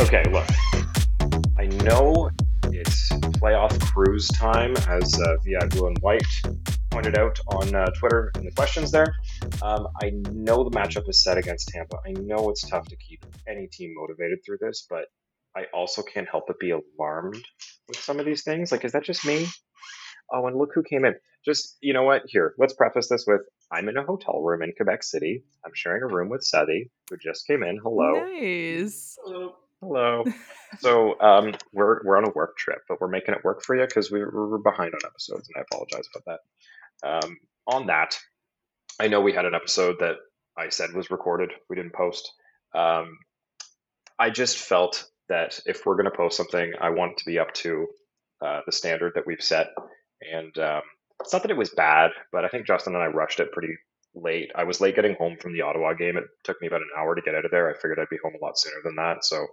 Okay, look. I know it's playoff cruise time, as uh, VI Blue and White pointed out on uh, Twitter in the questions there. Um, I know the matchup is set against Tampa. I know it's tough to keep any team motivated through this, but I also can't help but be alarmed with some of these things. Like, is that just me? Oh, and look who came in. Just, you know what? Here, let's preface this with I'm in a hotel room in Quebec City. I'm sharing a room with Seti, who just came in. Hello. Nice. Hello. Hello. so um, we're we're on a work trip, but we're making it work for you because we, we're behind on episodes, and I apologize about that. Um, on that, I know we had an episode that I said was recorded. We didn't post. Um, I just felt that if we're going to post something, I want it to be up to uh, the standard that we've set. And um, it's not that it was bad, but I think Justin and I rushed it pretty late. I was late getting home from the Ottawa game. It took me about an hour to get out of there. I figured I'd be home a lot sooner than that. So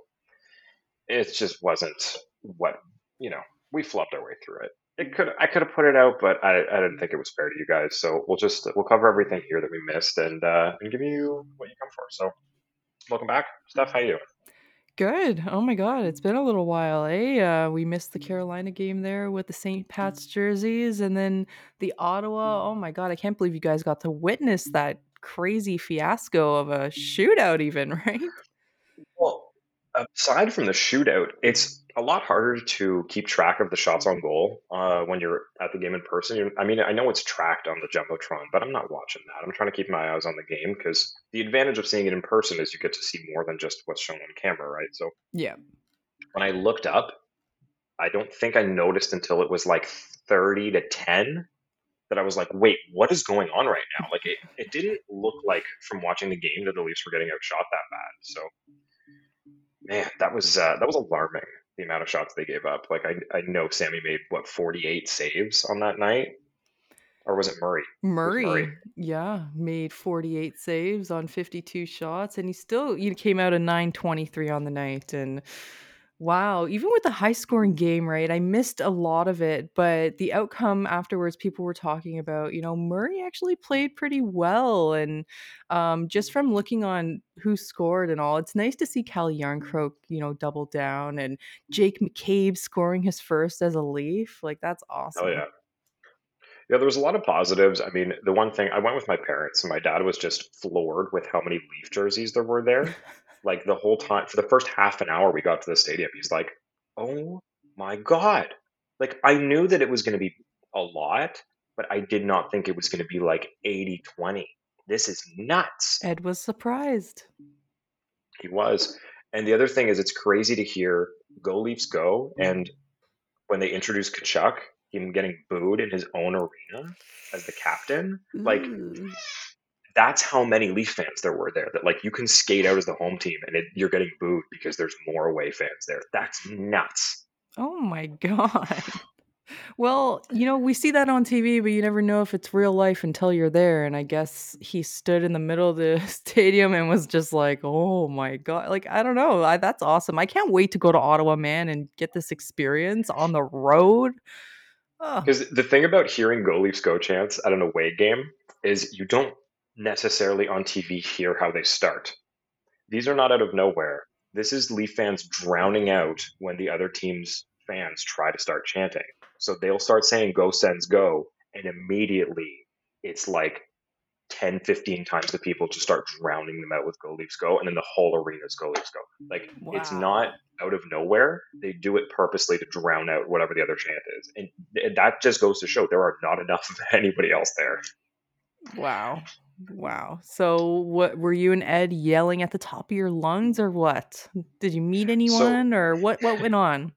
it just wasn't what you know. We flubbed our way through it. It could I could have put it out, but I, I didn't think it was fair to you guys. So we'll just we'll cover everything here that we missed and uh, and give you what you come for. So welcome back, Steph. How you? Good. Oh my God, it's been a little while, eh? Uh, we missed the Carolina game there with the St. Pat's jerseys, and then the Ottawa. Oh my God, I can't believe you guys got to witness that crazy fiasco of a shootout, even right? Aside from the shootout, it's a lot harder to keep track of the shots on goal uh, when you're at the game in person. I mean, I know it's tracked on the jumbotron, but I'm not watching that. I'm trying to keep my eyes on the game because the advantage of seeing it in person is you get to see more than just what's shown on camera, right? So Yeah. when I looked up, I don't think I noticed until it was like 30 to 10 that I was like, wait, what is going on right now? Like it, it didn't look like from watching the game that the Leafs were getting outshot that bad. So man, that was uh, that was alarming the amount of shots they gave up. Like I I know Sammy made what 48 saves on that night. Or was it Murray? Murray, Murray. yeah, made 48 saves on 52 shots, and he still you came out a 923 on the night. And wow, even with the high scoring game, right? I missed a lot of it, but the outcome afterwards, people were talking about, you know, Murray actually played pretty well. And um, just from looking on who scored and all, it's nice to see Cal Järnkrok, you know, double down and Jake McCabe scoring his first as a Leaf. Like, that's awesome. Oh awesome. yeah. Yeah, there was a lot of positives. I mean, the one thing I went with my parents, and my dad was just floored with how many Leaf jerseys there were there. Like the whole time, for the first half an hour we got to the stadium, he's like, "Oh my god!" Like I knew that it was going to be a lot, but I did not think it was going to be like 80-20. This is nuts. Ed was surprised. He was. And the other thing is, it's crazy to hear "Go Leafs Go," and when they introduced Tkachuk, him getting booed in his own arena as the captain, like Ooh. That's how many Leaf fans there were there. That like you can skate out as the home team and it, you're getting booed because there's more away fans there. That's nuts. Oh my god. Well, you know, we see that on TV, but you never know if it's real life until you're there. And I guess he stood in the middle of the stadium and was just like, "Oh my god!" Like I don't know. I, that's awesome. I can't wait to go to Ottawa, man, and get this experience on the road. Oh, Because the thing about hearing "Go Leafs Go" chants at an away game is you don't necessarily on TV hear how they start. These are not out of nowhere. This is Leaf fans drowning out when the other team's fans try to start chanting. So they'll start saying "Go Sens Go," and immediately it's like 10, 15 times the people just start drowning them out with "Go Leafs Go," and then the whole arena's "Go Leafs Go." Like it's not out of nowhere. They do it purposely to drown out whatever the other chant is, and that just goes to show there are not enough of anybody else there. Wow. Wow. So what were you and Ed yelling at the top of your lungs or what? Did you meet So anyone or what what went on?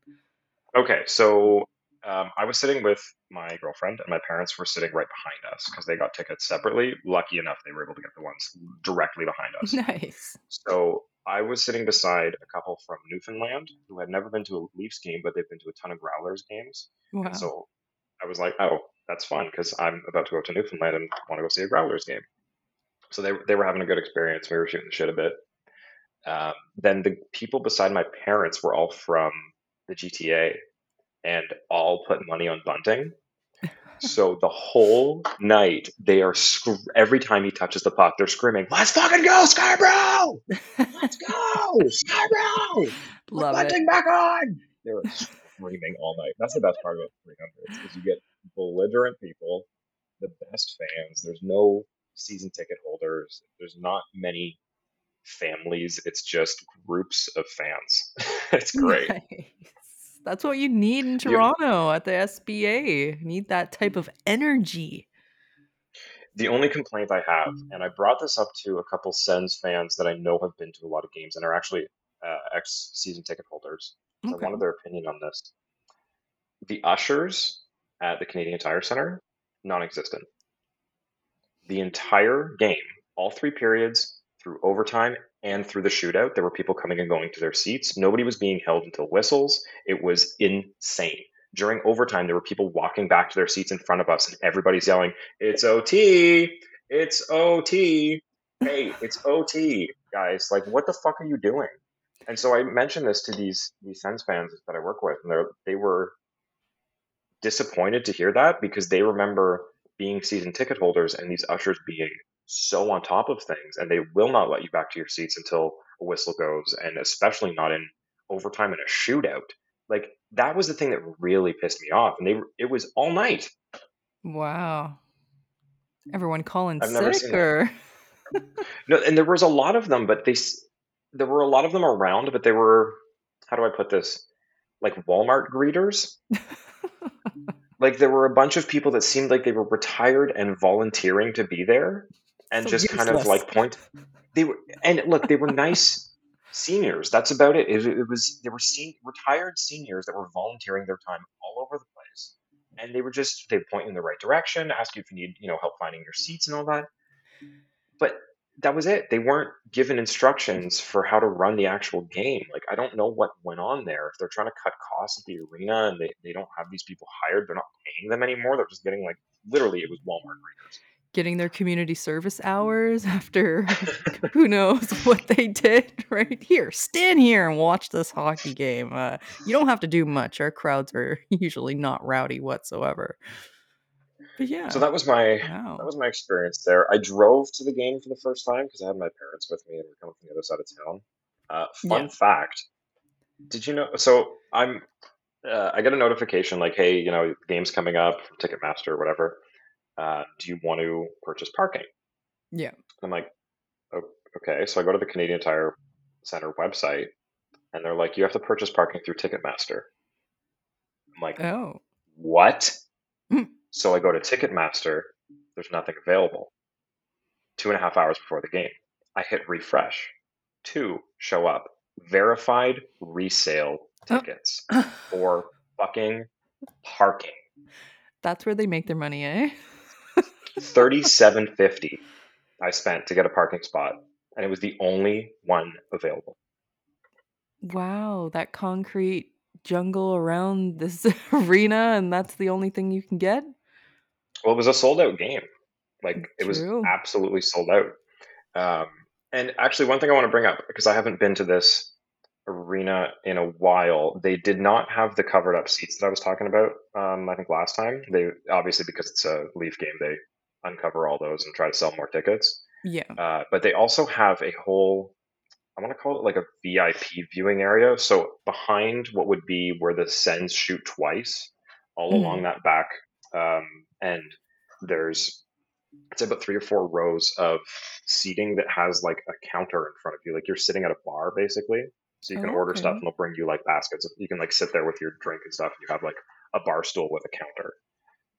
Okay, so um, I was sitting with my girlfriend, and my parents were sitting right behind us because they got tickets separately. Lucky enough, they were able to get the ones directly behind us. Nice. So I was sitting beside a couple from Newfoundland who had never been to a Leafs game, but they've been to a ton of Growlers games. And Wow. so I was like, oh, that's fun because I'm about to go to Newfoundland and want to go see a Growlers game. So they, they were having a good experience. We were shooting the shit a bit. Um, then the people beside my parents were all from the GTA and all put money on Bunting. so the whole night they are sc- every time he touches the puck, they're screaming, "Let's fucking go, Scarborough! Let's go, Scarborough! Love Bunting back on!" They were screaming all night. That's the best part about 300 is you get belligerent people, the best fans. There's no season ticket holders. There's not many families. It's just groups of fans. it's great. Nice. That's what you need in You- Toronto at the SBA. Need that type of energy. The only complaint I have, and I brought this up to a couple Sens fans that I know have been to a lot of games and are actually uh, ex season ticket holders. I Okay. wanted their opinion on this. The ushers at the Canadian Tire Center, non existent. The entire game, all three periods, through overtime and through the shootout, there were people coming and going to their seats. Nobody was being held until whistles. It was insane. During overtime, there were people walking back to their seats in front of us, and everybody's yelling, It's OT! It's OT! Hey, it's OT, guys. Like, what the fuck are you doing? And so I mentioned this to these these Sens fans that I work with, and they they were disappointed to hear that because they remember being season ticket holders and these ushers being so on top of things, and they will not let you back to your seats until a whistle goes, and especially not in overtime in a shootout. Like that was the thing that really pissed me off, and they it was all night. Wow. Everyone calling I've sick or No, and there was a lot of them, but they there were a lot of them around, but they were how do I put this? Like Walmart greeters. like there were a bunch of people that seemed like they were retired and volunteering to be there and So just kind of like point they were and look they were nice seniors that's about it it, it was they were sen- retired seniors that were volunteering their time all over the place and they were just they point you in the right direction ask you if you need you know help finding your seats and all that but that was it. They weren't given instructions for how to run the actual game. Like i don't know what went on there. If they're trying to cut costs at the arena and they, they don't have these people hired they're not paying them anymore. They're just getting like literally it was walmart greeters getting their community service hours after who knows what they did right? Here stand here and watch this hockey game. Uh, you don't have to do much. Our crowds are usually not rowdy whatsoever but yeah so that was my wow that was my experience there. I drove to the game for the first time because I had my parents with me and we're coming from the other side of town. Uh, fun Yeah. fact: Did you know? So I'm. Uh, I get a notification like, "Hey, you know, game's coming up Ticketmaster or whatever. Uh, do you want to purchase parking?" yeah I'm like, "Oh, "Okay." So I go to the Canadian Tire Center website, and they're like, "You have to purchase parking through Ticketmaster." I'm like, oh what? So I go to Ticketmaster. There's nothing available. Two and a half hours before the game, I hit refresh. Two show up. Verified resale Oh. tickets for fucking parking. that's where they make their money eh Thirty-seven fifty. I spent to get a parking spot, and it was the only one available. wow that concrete jungle around this arena and that's the only thing you can get Well, it was a sold out game. Like it was True. absolutely sold out. Um, and actually, one thing I want to bring up because I haven't been to this arena in a while, they did not have the covered up seats that I was talking about. Um, I think last time they obviously because it's a Leaf game, they uncover all those and try to sell more tickets. yeah Uh, but they also have a whole, I want to call it like a VIP viewing area. So behind what would be where the Sens shoot twice, all Mhm. along that back um, end, there's it's about three or four rows of seating that has like a counter in front of you, like you're sitting at a bar basically. So you can Oh, order stuff and they'll bring you like baskets. You can like sit there with your drink and stuff, and you have like a bar stool with a counter.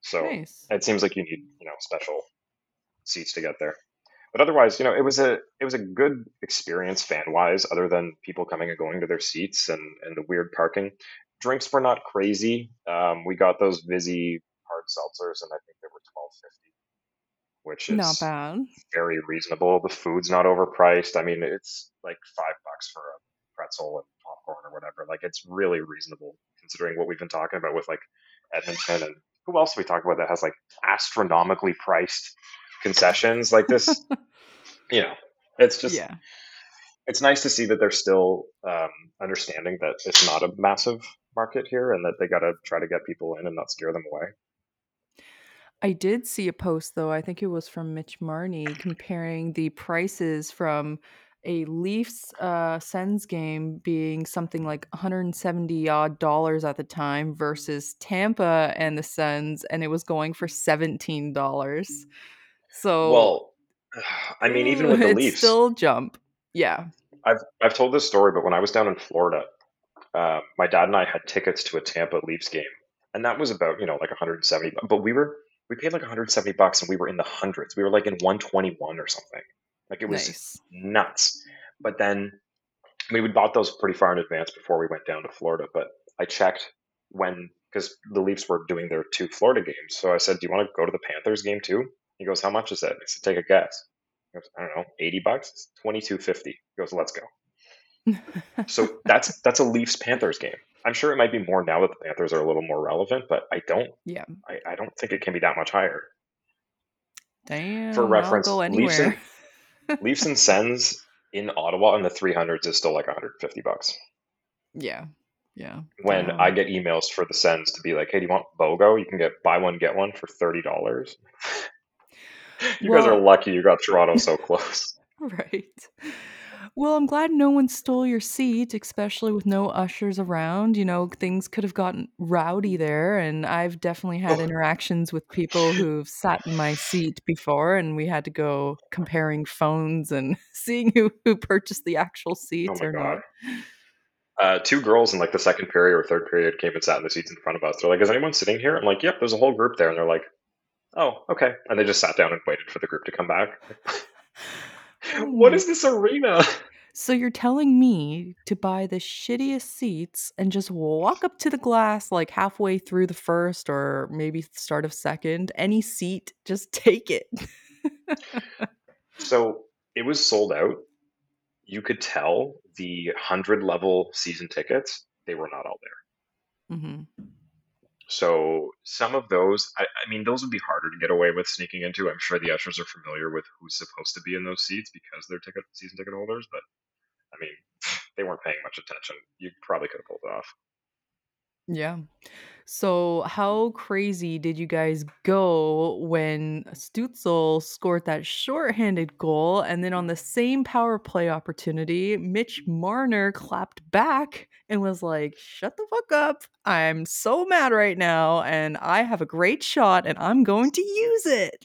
So nice it seems like you need you know special seats to get there but otherwise you know it was a it was a good experience fan wise other than people coming and going to their seats and and the weird parking drinks were not crazy um, we got those vizzy hard seltzers and i think they were 1250 which is not bad. very reasonable. The food's not overpriced. I mean it's like five bucks for a pretzel and popcorn or whatever. Like it's really reasonable considering what we've been talking about with like edmonton and who else we talk about that has like astronomically priced concessions? Like this you know it's just yeah. it's nice to see that they're still um, understanding that it's not a massive market here and that they got to try to get people in and not scare them away I did see a post though, I think it was from Mitch Marney comparing the prices from a Leafs uh Sens game being something like 170 odd dollars at the time versus Tampa and the Sens and it was going for $17. So Well, I mean, even with the it's Leafs, still jump. Yeah. I've I've told this story, but when I was down in Florida, uh, my dad and I had tickets to a Tampa Leafs game, and that was about you know like 170. But we were we paid like 170 bucks, and we were in the hundreds. We were like in 121 or something. Like it was Nice. nuts. But then we would bought those pretty far in advance before we went down to Florida. But I checked when because the Leafs were doing their two Florida games. So I said, "Do you want to go to the Panthers game too?" He goes, "How much is that?" I said, "Take a guess." He goes, "I don't know, 80 bucks, 22.50." He goes, "Let's go." So that's that's a Leafs Panthers game. I'm sure it might be more now that the Panthers are a little more relevant, but I don't yeah. I, I don't think it can be that much higher. For Damn, go reference, Leafs and. Leafs and Sens in Ottawa in the 300s is still like 150 bucks. yeah. Yeah. When I get emails for the Sens to be like, "Hey, do you want BOGO? You can get buy one get one for thirty dollars." you guys are lucky you got Toronto so close. right. Well, I'm glad no one stole your seat, especially with no ushers around. You know, things could have gotten rowdy there. And I've definitely had Oh, interactions with people who've sat in my seat before, and we had to go comparing phones and seeing who, who purchased the actual oh seats my or god. not. Uh, two girls in like the second period or third period came and sat in the seats in front of us. They're like, "Is anyone sitting here?" I'm like, "Yep, there's a whole group there." And they're like, "Oh, okay." And they just sat down and waited for the group to come back. What is this arena? So you're telling me to buy the shittiest seats and just walk up to the glass like halfway through the first or maybe start of second, any seat, just take it. So it was sold out. You could tell the hundred level season tickets they were not all there. hmm So some of those, I, I mean, those would be harder to get away with sneaking into. I'm sure the ushers are familiar with who's supposed to be in those seats because they're ticket season ticket holders. But I mean, they weren't paying much attention. You probably could have pulled it off. Yeah. So how crazy did you guys go when Stützle scored that shorthanded goal and then on the same power play opportunity, Mitch Marner clapped back and was like, "Shut the fuck up. I'm so mad right now and I have a great shot and I'm going to use it."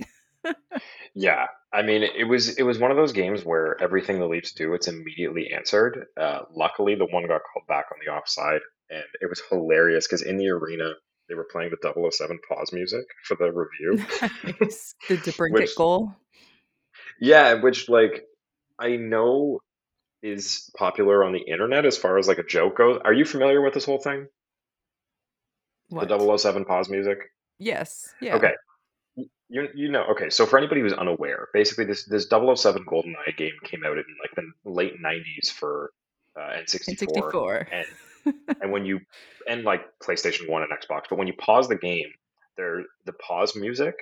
Yeah, I mean, it was it was one of those games where everything the Leafs do, it's immediately answered. Uh, luckily, the one got called back on the offside, and it was hilarious because in the arena they were playing the 007 pause music for the review, nice. The DeBrincat goal. yeah, which like I know is popular on the internet as far as like a joke goes. Are you familiar with this whole thing? The What? O Seven pause music? Yes. Yeah. Okay, You you know okay so for anybody who's unaware basically this this Double O Seven GoldenEye game came out in like the late 90s for uh, In N64 64. and and when you and like PlayStation 1 and Xbox but when you pause the game there the pause music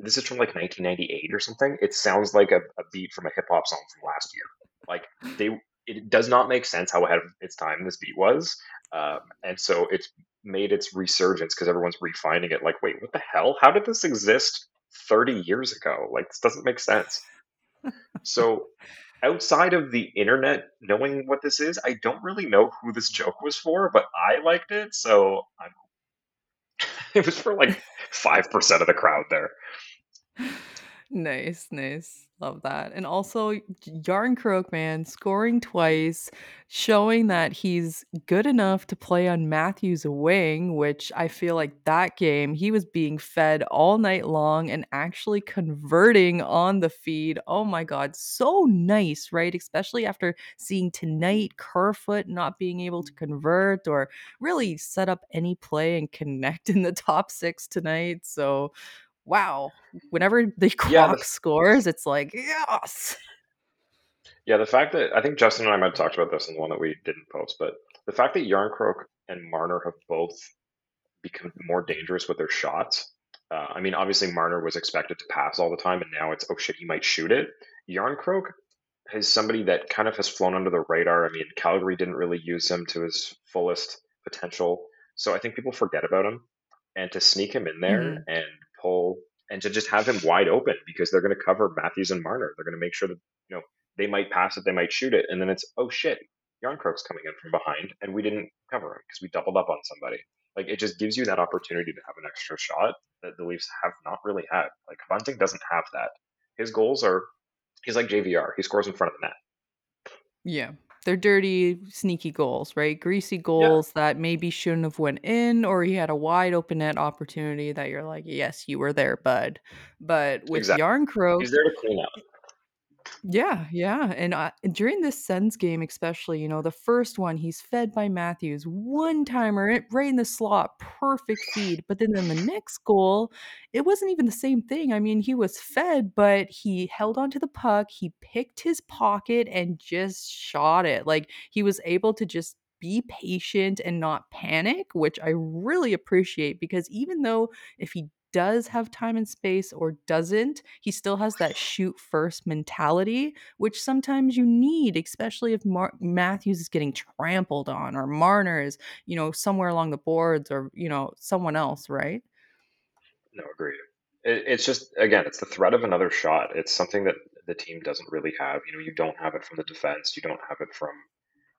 this is from like 1998 or something it sounds like a, a beat from a hip hop song from last year. Like they it does not make sense how ahead of its time this beat was um, and so it's made its resurgence because everyone's refining it like wait what the hell? How did this exist 30 years ago? Like this doesn't make sense. So outside of the internet knowing what this is i don't really know who this joke was for but i liked it so I'm, it was for like 5% of the crowd there Nice, nice. Love that. And also Järnkrok, man, scoring twice, showing that he's good enough to play on Matthew's wing, which I feel like that game, he was being fed all night long and actually converting on the feed. Oh my God, so nice, right? Especially after seeing tonight Kerfoot not being able to convert or really set up any play and connect in the top six tonight. So, wow whenever the yeah the scores, it's like, yes. Yeah, the fact that I think Justin and I might have talked about this in the one that we didn't post, but the fact that Järnkrok and Marner have both become more dangerous with their shots. Uh, I mean, obviously Marner was expected to pass all the time, and now it's oh shit, he might shoot it. Järnkrok is somebody that kind of has flown under the radar. I mean, Calgary didn't really use him to his fullest potential, so I think people forget about him. And to sneak him in there Mhm. and pull and to just have him wide open because they're going to cover Matthews and Marner. They're going to make sure that you know they might pass it, they might shoot it, and then it's oh shit, Järnkrok's coming in from behind, and we didn't cover him because we doubled up on somebody. Like it just gives you that opportunity to have an extra shot that the Leafs have not really had. Like Bunting doesn't have that. His goals are he's like JVR. He scores in front of the net. Yeah. They're dirty, sneaky goals, right? Greasy goals yeah. that maybe shouldn't have went in, or he had a wide open net opportunity that you're like, yes, you were there, bud. But with exactly. Järnkrok, he's there to clean up. Yeah, yeah, and, uh, during this Sens game especially, you know, the first one, he's fed by Matthews, one-timer, right in the slot, perfect feed, but then in the next goal, it wasn't even the same thing, I mean, he was fed, but he held onto the puck, he picked his pocket and just shot it, like, he was able to just be patient and not panic, which I really appreciate because even though if he does have time and space or doesn't, he still has that shoot first mentality, which sometimes you need, especially if Mar- Matthews is getting trampled on or Marner is, you know, somewhere along the boards or, you know, someone else, right? No, agreed. It, it's just, again, it's the threat of another shot. It's something that the team doesn't really have. You know, you don't have it from the defense, you don't have it from,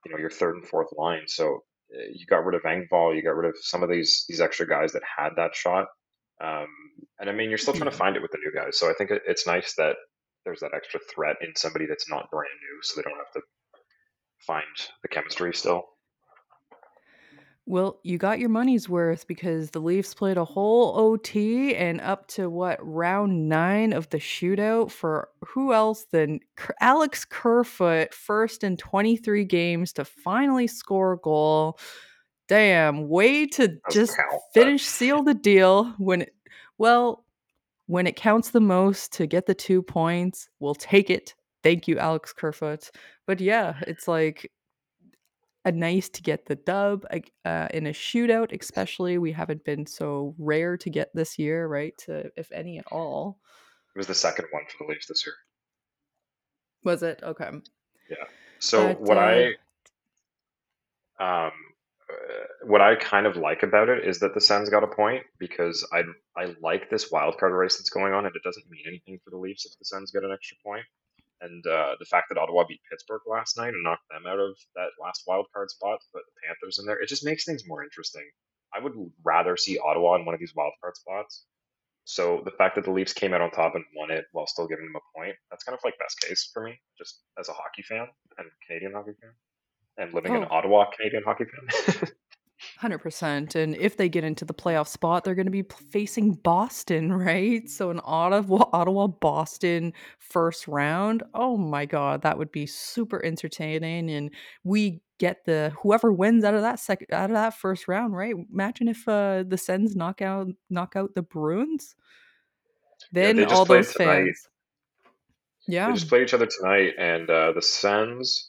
you know, your third and fourth line. So uh, you got rid of Engvall, you got rid of some of these these extra guys that had that shot um, and I mean, you're still trying to find it with the new guys. So I think it's nice that there's that extra threat in somebody that's not brand new, so they don't have to find the chemistry still. Well, you got your money's worth because the Leafs played a whole OT and up to what round nine of the shootout for who else than Alex Kerfoot, first in 23 games to finally score a goal damn way to just finish seal the deal when it, well when it counts the most to get the two points we'll take it. Thank you alex kerfoot. But yeah it's like a nice to get the dub uh, in a shootout especially we haven't been so rare to get this year right to, if any at all. It was the second one for the leafs this year. Was it? Okay. Yeah. So but, what uh, i um what I kind of like about it is that the Sens got a point because I I like this wild card race that's going on, and it doesn't mean anything for the Leafs if the Sens get an extra point. And uh, the fact that Ottawa beat Pittsburgh last night and knocked them out of that last wild card spot put the Panthers in there, it just makes things more interesting. I would rather see Ottawa in one of these wild card spots. So the fact that the Leafs came out on top and won it while still giving them a point, that's kind of like best case for me, just as a hockey fan and Canadian hockey fan, and living oh. in Ottawa, Canadian hockey fan. 100%. And if they get into the playoff spot, they're going to be facing Boston, right? So an Ottawa, Ottawa Boston first round. Oh my God, that would be super entertaining. And we get the whoever wins out of that second out of that first round, right? Imagine if uh, the Sens knock out knock out the Bruins. Then yeah, all those tonight. fans. Yeah. They just played each other tonight, and uh, the Sens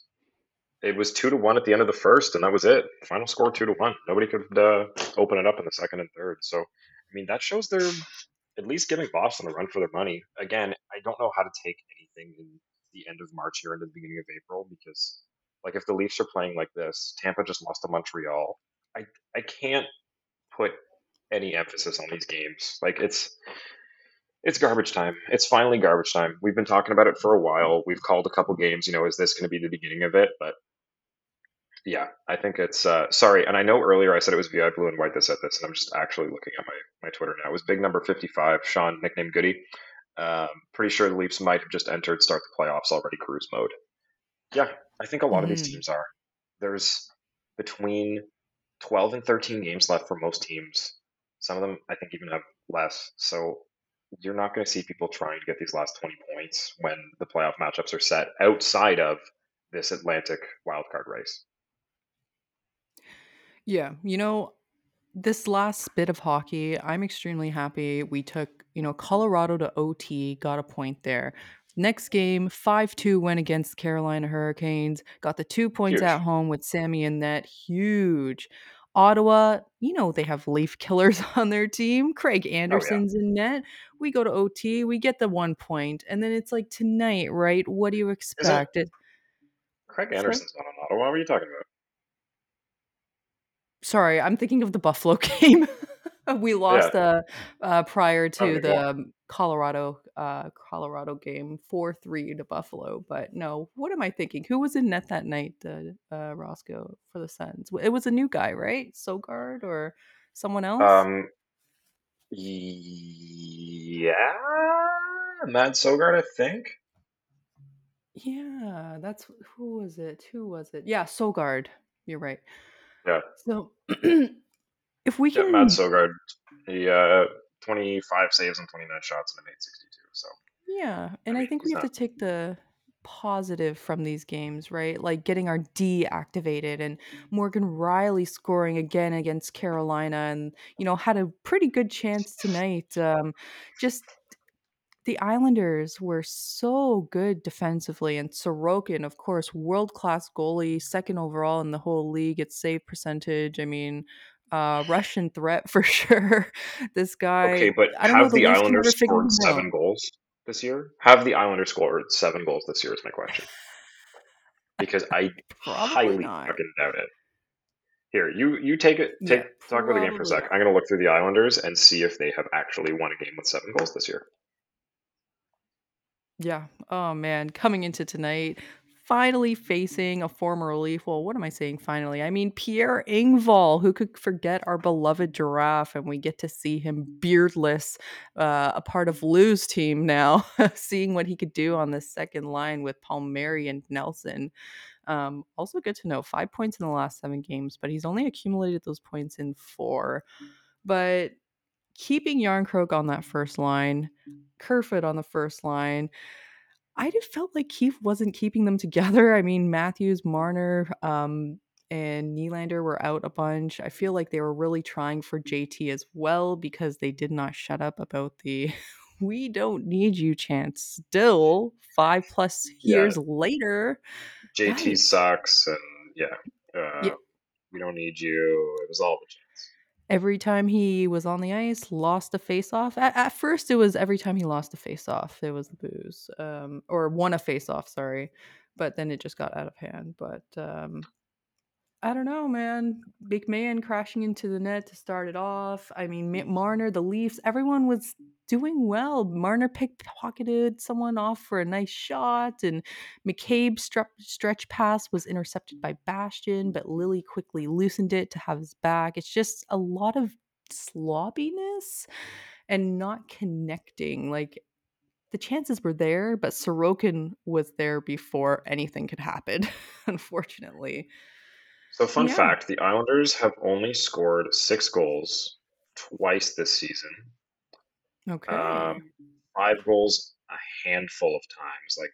it was two to one at the end of the first, and that was it. Final score two to one. Nobody could uh, open it up in the second and third. So, I mean, that shows they're at least giving Boston a run for their money. Again, I don't know how to take anything in the end of March here into the beginning of April because, like, if the Leafs are playing like this, Tampa just lost to Montreal. I I can't put any emphasis on these games. Like, it's it's garbage time. It's finally garbage time. We've been talking about it for a while. We've called a couple games. You know, is this going to be the beginning of it? But yeah, I think it's uh, sorry. And I know earlier I said it was VI Blue and White that said this, and I'm just actually looking at my, my Twitter now. It was big number 55, Sean, nicknamed Goody. Um, pretty sure the Leafs might have just entered start the playoffs already cruise mode. Yeah, I think a lot mm-hmm. of these mm-hmm. teams are. There's between 12 and 13 games left for most teams. Some of them, I think, even have less. So you're not going to see people trying to get these last 20 points when the playoff matchups are set outside of this Atlantic wildcard race. Yeah, you know, this last bit of hockey, I'm extremely happy we took, you know, Colorado to OT, got a point there. Next game, 5 2 went against Carolina Hurricanes. Got the two points Huge. at home with Sammy in net. Huge. Ottawa, you know, they have leaf killers on their team. Craig Anderson's oh, yeah. in net. We go to OT, we get the one point, and then it's like tonight, right? What do you expect? It, Craig Anderson's not on Ottawa. What are you talking about? Sorry, I'm thinking of the Buffalo game. we lost uh, uh, prior to the Colorado uh, Colorado game four three to Buffalo. But no, what am I thinking? Who was in net that night? Uh, uh, Roscoe for the Sens. It was a new guy, right? Sogaard or someone else? Um, yeah, Mads Sogaard, I think. Yeah, that's who was it? Who was it? Yeah, Sogaard. You're right. Yeah. So if we Yeah, can, Mads Sogaard, he uh, 25 saves and 29 shots and a made 62. So yeah, and I I think we have to take the positive from these games, right? Like getting our D activated and Morgan Rielly scoring again against Carolina, and you know had a pretty good chance tonight. Um, just the Islanders were so good defensively, and Sorokin, of course, world class goalie, second overall in the whole league at save percentage. I mean, uh, Russian threat for sure. this guy, Okay, but I don't know. have The, the Islanders scored seven out. goals this year? Have the Islanders scored seven goals this year? Is my question. Because I Probably highly not. fucking doubt it. Here, you you take it. Take Yeah, talk about the game for a sec. I'm gonna look through the Islanders and see if they have actually won a game with seven goals this year. Yeah. Oh man, coming into tonight, finally facing a former relief. Well, what am I saying finally? I mean Pierre Engvall, who could forget our beloved giraffe, and we get to see him beardless, uh, a part of Lou's team now, seeing what he could do on the second line with Palmieri and Nelson. Um, also good to know, five points in the last seven games, but he's only accumulated those points in four. But keeping Järnkrok on that first line, Kerfoot on the first line, I just felt like Keefe wasn't keeping them together. I mean, Matthews, Marner, um, and Nylander were out a bunch. I feel like they were really trying for JT as well because they did not shut up about the we don't need you chance. Still, five plus Yeah. years later. JT sucks, and yeah, uh, Yeah. we don't need you. It was all the chance. Every time he was on the ice, lost a face off. At, at first, it was every time he lost a face off, it was the booze, um, or won a face off. Sorry, but then it just got out of hand. But um, I don't know, man. Big man crashing into the net to start it off. I mean, Marner, the Leafs, everyone was doing well. Marner pickpocketed someone off for a nice shot, and McCabe's stre- stretch pass was intercepted by Bastian, but Lily quickly loosened it to have his back. It's just a lot of sloppiness and not connecting. Like the chances were there, but Sorokin was there before anything could happen, unfortunately. So, fun Yeah. fact: the Islanders have only scored six goals twice this season. Okay. Um, five goals a handful of times. Like,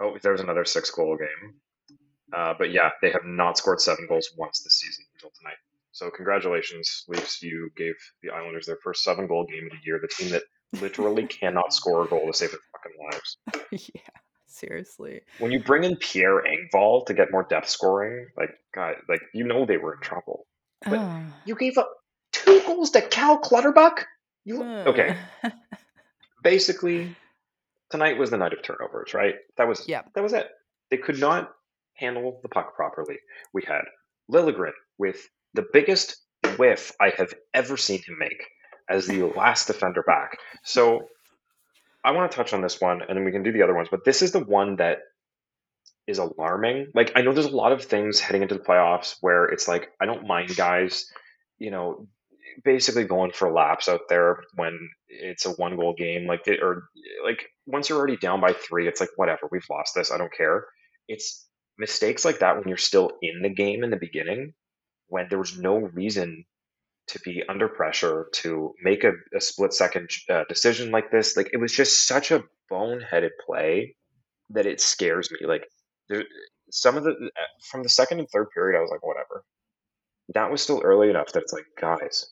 oh, there's another six goal game. Uh, but yeah, they have not scored seven goals once this season until tonight. So congratulations, Leafs! You gave the Islanders their first seven goal game of the year. The team that literally cannot score a goal to save their fucking lives. yeah, seriously. When you bring in Pierre Engvall to get more depth scoring, like God, like you know they were in trouble. But Ah. You gave up two goals to Cal Clutterbuck. You okay? Uh, basically tonight was the night of turnovers, right? That was Yeah. that was it. They could not handle the puck properly. We had Liljegren with the biggest whiff I have ever seen him make as the last defender back. So I want to touch on this one and then we can do the other ones, but this is the one that is alarming. Like I know there's a lot of things heading into the playoffs where it's like I don't mind guys, you know, basically going for laps out there when it's a one goal game like or like once you're already down by 3 it's like whatever, we've lost this, I don't care. It's mistakes like that when you're still in the game in the beginning when there was no reason to be under pressure to make a, a split second uh, decision like this. Like it was just such a boneheaded play that it scares me. Like there, some of the from the second and third period i was like whatever. That was still early enough that it's like guys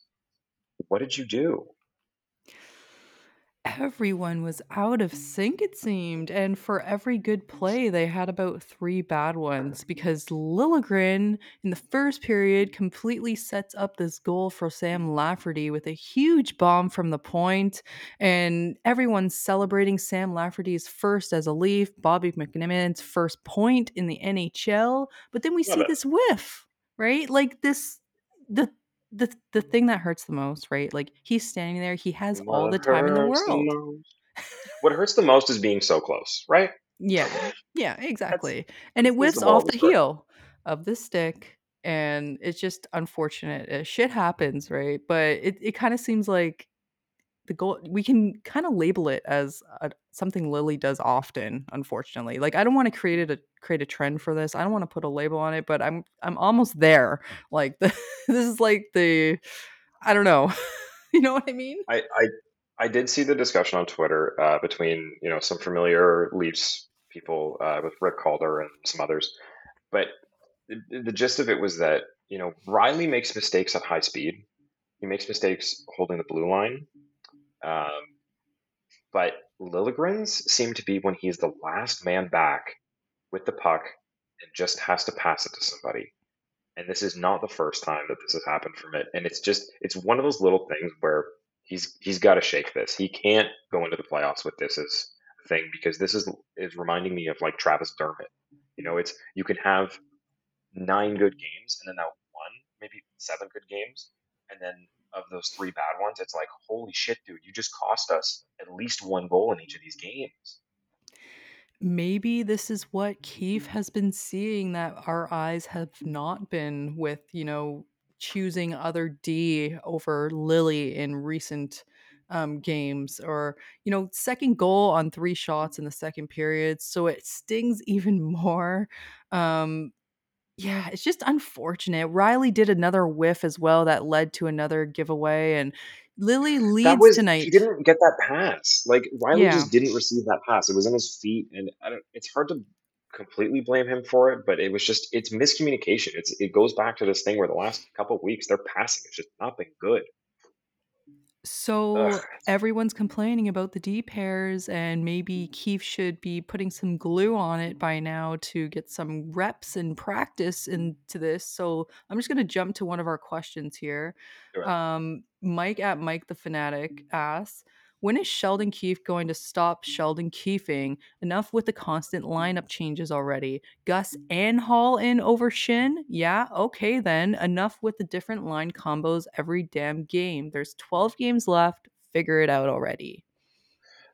what did you do Everyone was out of sync, it seemed. And for every good play, they had about three bad ones because Liljegren in the first period completely sets up this goal for Sam Lafferty with a huge bomb from the point, And everyone's celebrating Sam Lafferty's first as a Leaf, Bobby McNimit's first point in the NHL. But then we Love see it. this whiff, right? Like this, the the the thing that hurts the most, right? Like, he's standing there, he has all the time in the hurts the world. What hurts the most is being so close, right? Yeah. Yeah, exactly. And it that's least whiffs of all off the heel of the stick, and it's just unfortunate. Uh, shit happens, right? But it it kinda seems like the goal we can kinda label it as, uh, something Lily does often, unfortunately. Like, I don't wanna create it a create a trend for this, I don't wanna put a label on it, but I'm I'm almost there. Like, the this is like the I don't know. You know what I mean? I I I did see the discussion on Twitter, uh, between, you know, some familiar Leafs people, uh, with Rick Calder and some others, but the the gist of it was that, you know, Rielly makes mistakes at high speed. He makes mistakes holding the blue line. Um, but Liljegren's seem to be when he's the last man back with the puck and just has to pass it to somebody. And this is not the first time that this has happened from it. And it's just it's one of those little things where he's he's got to shake this. He can't go into the playoffs with this as a thing because this is is reminding me of like Travis Dermott. You know, it's you can have nine good games and then that one, maybe seven good games, and then of those three bad ones, it's like, holy shit, dude, you just cost us at least one goal in each of these games. Maybe this is what Keefe has been seeing that our eyes have not been with, you know, choosing other D over Lily in recent um, games or, you know, second goal on three shots in the second period. So it stings even more. Um, yeah, it's just unfortunate. Rielly did another whiff as well that led to another giveaway, and Lily leads was he tonight. didn't get that pass. Like Rielly Yeah. just didn't receive that pass. It was in his feet, and I don't. It's hard to completely blame him for it, but it was just it's miscommunication. It's it goes back to this thing where the last couple of weeks their passing has just not been good. Ugh. So everyone's complaining about the D pairs, and maybe Keefe should be putting some glue on it by now to get some reps and practice into this. So I'm just going to jump to one of our questions here. Um, Mike at Mike the Fanatic asks, when is Sheldon Keefe going to stop Sheldon Keefing? Enough with the constant lineup changes already. Gus and Holl in over Schenn? Yeah, okay then. Enough with the different line combos every damn game. There's 12 games left. Figure it out already.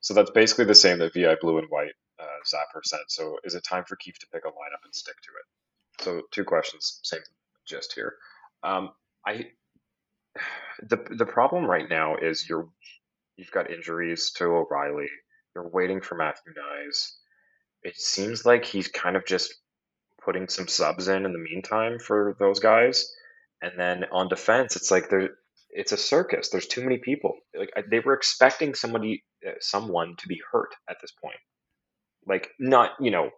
So that's basically the same that Vi Blue and White uh, Zapper said. So is it time for Keefe to pick a lineup and stick to it? So two questions, same gist here. Um, I the the problem right now is you're you've got injuries to O'Reilly. You're waiting for Matthew Knies. It seems like he's kind of just putting some subs in in the meantime for those guys. And then on defense, it's like there, it's a circus. There's too many people. Like they were expecting somebody, uh, someone to be hurt at this point. Like not, you know,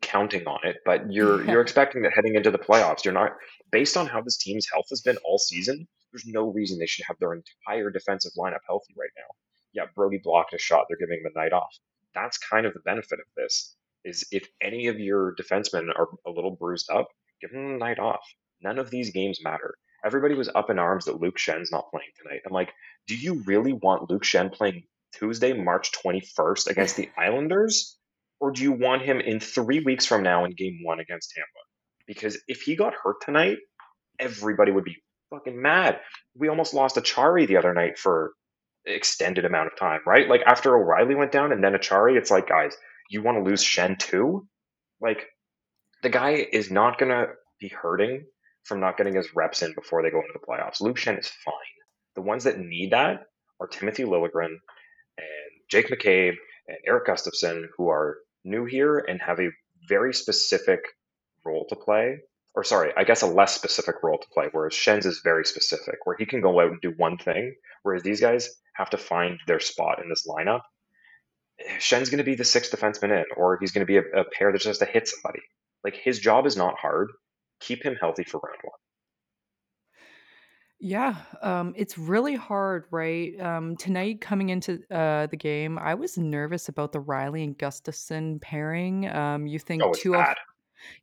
counting on it, but you're you're expecting that heading into the playoffs. You're not based on how this team's health has been all season. There's no reason they should have their entire defensive lineup healthy right now. Yeah, Brodie blocked a shot. They're giving him a night off. That's kind of the benefit of this. Is if any of your defensemen are a little bruised up, give them a night off. None of these games matter. Everybody was up in arms that Luke Schenn's not playing tonight. I'm like, do you really want Luke Schenn playing Tuesday, March 21st against the Islanders? or do you want him in three weeks from now in game one against Tampa? Because if he got hurt tonight, everybody would be fucking mad. We almost lost Acciari the other night for extended amount of time, right? Like after O'Reilly went down and then Acciari, it's like, guys, you want to lose Schenn too? Like the guy is not gonna be hurting from not getting his reps in before they go into the playoffs. Luke Schenn is fine. The ones that need that are Timothy Liljegren and Jake McCabe and Erik Gustafsson, who are new here and have a very specific role to play. Or sorry, I guess a less specific role to play, whereas Schenn's is very specific, where he can go out and do one thing, whereas these guys have to find their spot in this lineup. Schenn's going to be the sixth defenseman in, or he's going to be a, a pair that just has to hit somebody. Like his job is not hard. Keep him healthy for round one. Yeah, um, it's really hard, right? Um, tonight coming into uh, the game, I was nervous about the Rielly and Gustafsson pairing. Um, you think Oh, two.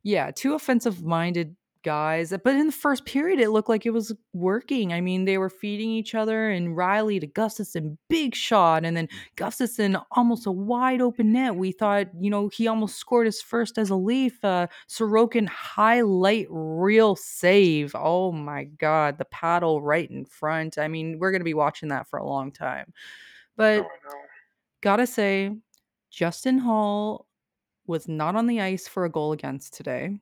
Yeah, two offensive minded guys. But in the first period, it looked like it was working. I mean, they were feeding each other, and Rielly to Gustafsson, big shot, and then Gustafsson almost a wide open net. We thought, you know, he almost scored his first as a Leaf. Uh, Sorokin highlight real save. Oh my God, the paddle right in front. I mean, we're gonna be watching that for a long time. But Oh, no. gotta say, Justin Hall was not on the ice for a goal against today.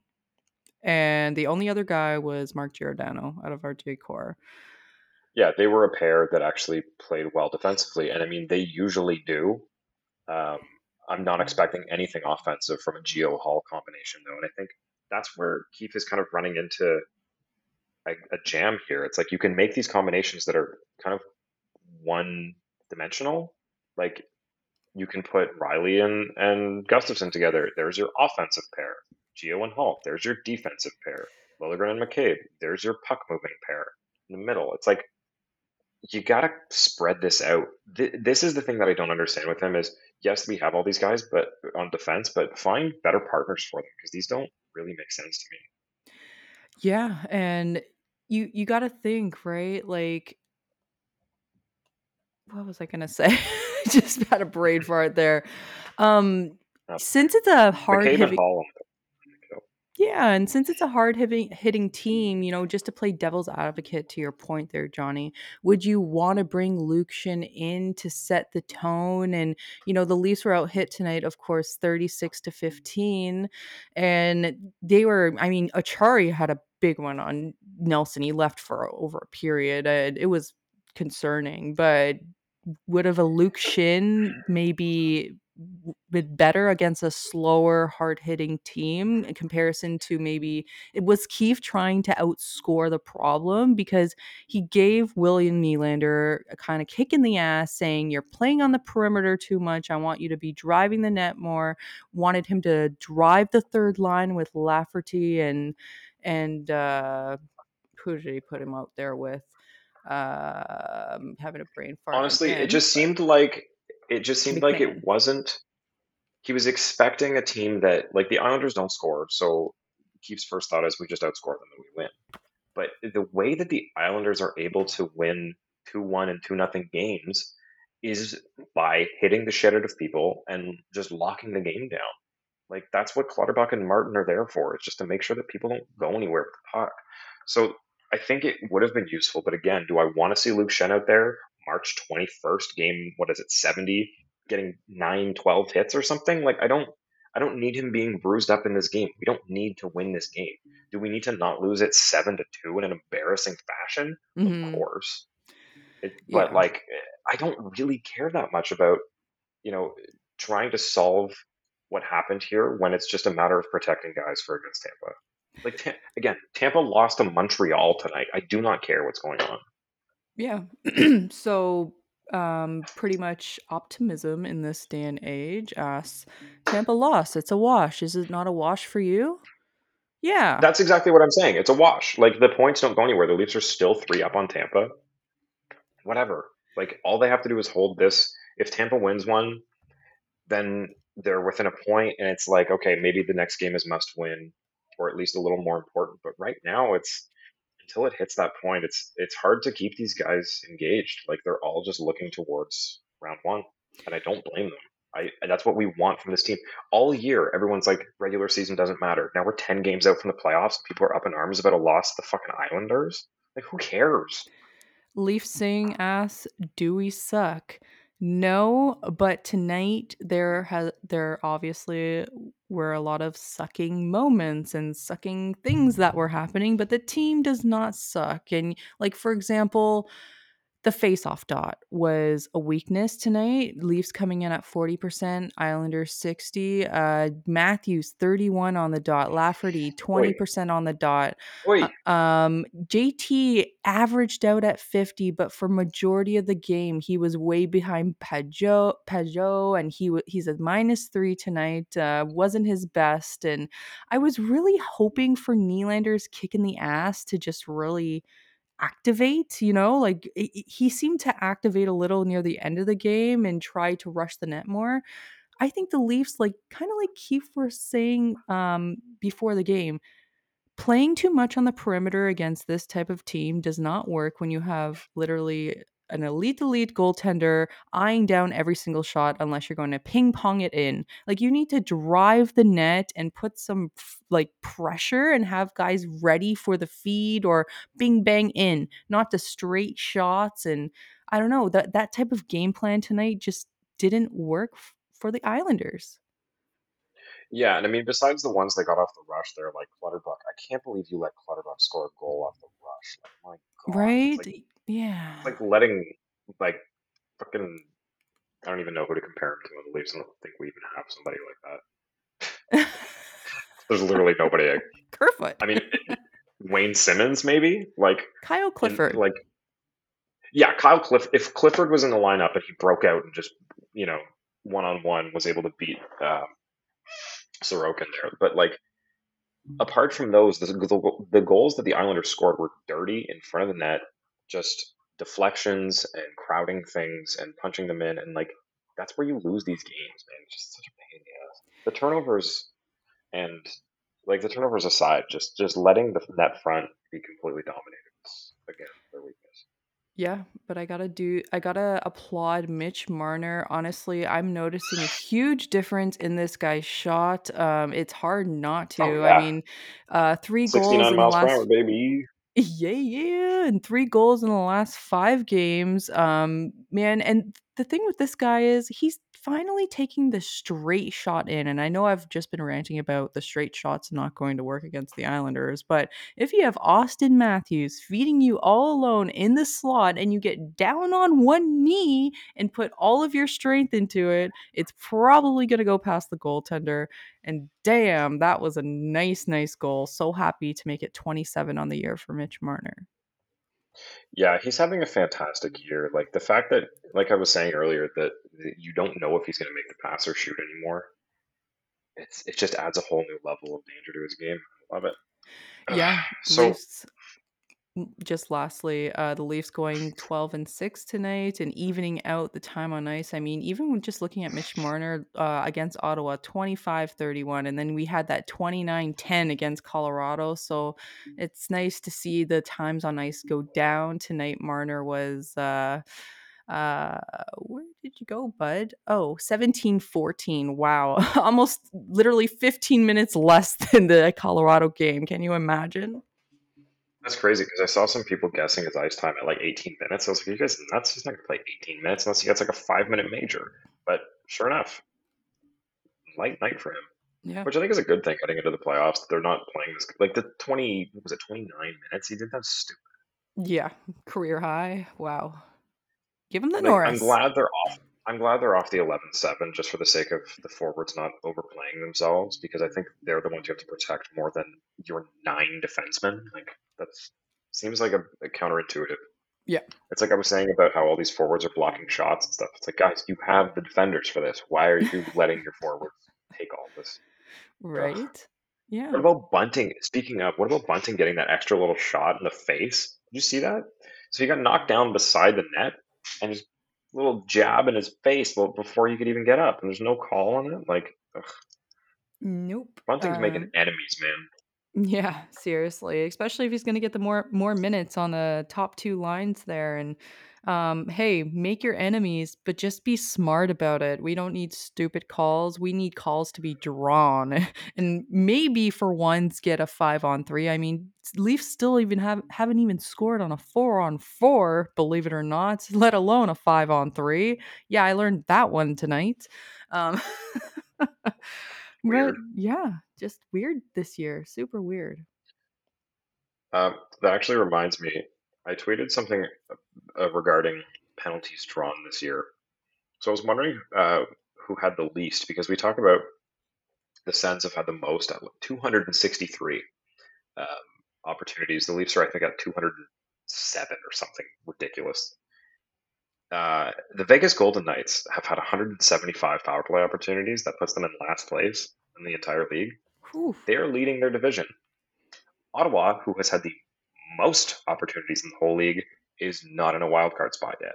And the only other guy was Mark Giordano out of our J core. Yeah, they were a pair that actually played well defensively, and I mean they usually do. Um, I'm not expecting anything offensive from a Gio Holl combination though, and I think that's where Keefe is kind of running into a, a jam here. It's like you can make these combinations that are kind of one dimensional. Like you can put Rielly and, and Gustafsson together. There's your offensive pair. Gio and Holl. There's your defensive pair. Liljegren and McCabe. There's your puck moving pair in the middle. It's like you gotta spread this out. Th- this is the thing that I don't understand with him is yes, we have all these guys, but on defense, but find better partners for them because these don't really make sense to me. Yeah, and you you got to think, right? Like what was I to say? Just had a brain fart there. Um Uh, since it's a hard hitting Yeah, and since it's a hard hitting hitting team, you know, just to play devil's advocate to your point there, Johnny, would you want to bring Luke Schenn in to set the tone? And you know, the Leafs were out hit tonight, of course, thirty six to fifteen, and they were. I mean, Acciari had a big one on Nelson. He left for over a period. It was concerning, but would have a Luke Schenn maybe been better against a slower, hard hitting team in comparison to maybe it was Keefe trying to outscore the problem because he gave William Nylander a kind of kick in the ass saying, You're playing on the perimeter too much. I want you to be driving the net more. Wanted him to drive the third line with Lafferty and and uh who did he put him out there with? Um having a brain fart. Honestly, again, it just but- seemed like it just seemed like it wasn't. He was expecting a team that like the Islanders don't score, so Keefe's first thought is we just outscore them and we win. But the way that the Islanders are able to win two one and two nothing games is by hitting the shit out of people and just locking the game down. Like that's what Clutterbuck and Martin are there for. It's just to make sure that people don't go anywhere with the puck. So I think it would have been useful, but again, do I want to see Luke Schenn out there March 21st game, what is it, 70, getting 9, 12 hits or something? Like I don't I don't need him being bruised up in this game. We don't need to win this game. Do we need to not lose it 7 to 2 in an embarrassing fashion? Mhm. Of course. It, but like I don't really care that much about, you know, trying to solve what happened here when it's just a matter of protecting guys for against Tampa. Like Ta- again, Tampa lost to Montreal tonight. I do not care what's going on. Yeah. so um pretty much optimism in this day and age asks Tampa lost. It's a wash. Is it not a wash for you? Yeah. That's exactly what I'm saying. It's a wash. Like the points don't go anywhere. The Leafs are still three up on Tampa. Whatever. Like all they have to do is hold this. If Tampa wins one, then they're within a point, and it's like okay, maybe the next game is must win, or at least a little more important. But right now, it's until it hits that point, it's it's hard to keep these guys engaged. Like they're all just looking towards round one, and I don't blame them. I that's what we want from this team all year. Everyone's like regular season doesn't matter. Now we're ten games out from the playoffs. People are up in arms about a loss to the fucking Islanders. Like who cares? Leaf Sing asks, "Do we suck?" No, but tonight there has there obviously were a lot of sucking moments and sucking things that were happening, but the team does not suck. And like for example, the face-off dot was a weakness tonight. Leafs coming in at 40%, Islanders 60, uh Matthews 31 on the dot, Lafferty 20% on the dot. Wait, Uh, um, JT averaged out at 50, but for majority of the game, he was way behind Pageau, Pageau and he wa he's a minus three tonight. Uh, wasn't his best, and I was really hoping for Nylander's kick in the ass to just really activate. You know, like i- i- he seemed to activate a little near the end of the game and try to rush the net more. I think the Leafs, like kind of like Keefe was saying um, before the game, playing too much on the perimeter against this type of team does not work when you have literally an elite elite goaltender eyeing down every single shot unless you're going to ping pong it in. Like you need to drive the net and put some like pressure and have guys ready for the feed or bing bang in, not the straight shots and I don't know, that that type of game plan tonight just didn't work f- for the Islanders. Yeah, and I mean, besides the ones that got off the rush, they're like Clutterbuck. I can't believe you let Clutterbuck score a goal off the rush. Like, my God, it's like Right? Yeah. it's like letting like fucking I don't even know who to compare him to in the Leafs. I don't think we even have somebody like that. There's literally nobody. I, Kerfoot. I mean, Wayne Simmonds maybe like Kyle in Clifford. like yeah, Kyle Cliff. If Clifford was in the lineup and he broke out and just you know one on one was able to beat um, Sorokin there, but like apart from those, the, the, the goals that the Islanders scored were dirty in front of the net, just deflections and crowding things and punching them in, and like that's where you lose these games, man. It's just such a pain in the ass. The turnovers and like the turnovers aside, just just letting the net front be completely dominated is again their weakness. Yeah, but I gotta do I gotta applaud Mitch Marner. Honestly, I'm noticing a huge difference in this guy's shot. Um, it's hard not Oh to. I mean, uh, three goals in the per hour, last baby. Yeah, yeah, and 3 goals in the last 5 games, um, man, and the thing with this guy is he's finally taking the straight shot in, and I know I've just been ranting about the straight shots not going to work against the Islanders, but if you have Auston Matthews feeding you all alone in the slot and you get down on one knee and put all of your strength into it, it's probably gonna go past the goaltender, and damn, that was a nice, nice goal. So happy to make it 27 on the year for Mitch Marner. Yeah, he's having a fantastic year. Like the fact that, like I was saying earlier, that you don't know if he's going to make the pass or shoot anymore. It's it just adds a whole new level of danger to his game. I love it. Yeah, So Leafs just lastly, uh, the Leafs going 12 and 6 tonight and evening out the time on ice. I mean, even when just looking at Mitch Marner uh, against Ottawa, 25 31. And then we had that 29 10 against Colorado. So it's nice to see the times on ice go down. Tonight, Marner was. Uh, uh where did you go bud oh 17 14 wow almost literally 15 minutes less than the colorado game can you imagine that's crazy because I saw some people guessing his ice time at like 18 minutes. I was like, you guys nuts? He's not going to play 18 minutes unless he gets like a five minute major. But sure enough, light night for him, yeah which I think is a good thing heading into the playoffs. They're not playing this like the 20 was it 29 minutes he did that stupid. Yeah, career high. Wow. Give him the Like I'm glad they're off. I'm glad they're off the 11-7 just for the sake of the forwards not overplaying themselves because I think they're the ones you have to protect more than your nine defensemen. Like that seems like a, a counterintuitive. Yeah. It's like I was saying about how all these forwards are blocking shots and stuff. It's like, guys, you have the defenders for this. Why are you letting your forwards take all this? Ugh. Right? Yeah. What about Bunting? Speaking of, what about Bunting getting that extra little shot in the face? Did you see that? So he got knocked down beside the net and just little jab in his face before you could even get up, and there's no call on it. Like, ugh. Nope. Bunting's Um, making enemies, man. yeah, seriously. Especially if he's gonna get the more more minutes on the top two lines there. And um, hey, make your enemies, but just be smart about it. We don't need stupid calls. We need calls to be drawn. and maybe for once get a five on three. I mean, Leafs still even have haven't even scored on a four on four, believe it or not, let alone a five on three. Yeah, I learned that one tonight. Um, but yeah, just weird this year. Super weird. Um, that actually reminds me. I tweeted something uh, regarding penalties drawn this year. So I was wondering uh, who had the least because we talk about the Sens have had the most at 263 um, opportunities. The Leafs are, I think, at 207 or something ridiculous. Uh, the Vegas Golden Knights have had 175 power play opportunities. That puts them in last place in the entire league. Whew. They are leading their division. Ottawa, who has had the most opportunities in the whole league, is not in a wild card spot yet.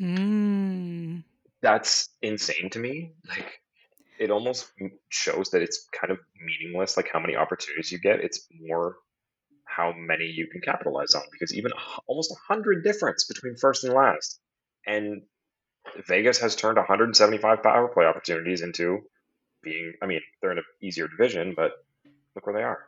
Mm. That's insane to me. Like it almost shows that it's kind of meaningless, like how many opportunities you get. It's more how many you can capitalize on because even almost a hundred difference between first and last, and Vegas has turned 175 power play opportunities into being. I mean, they're in an easier division, but look where they are.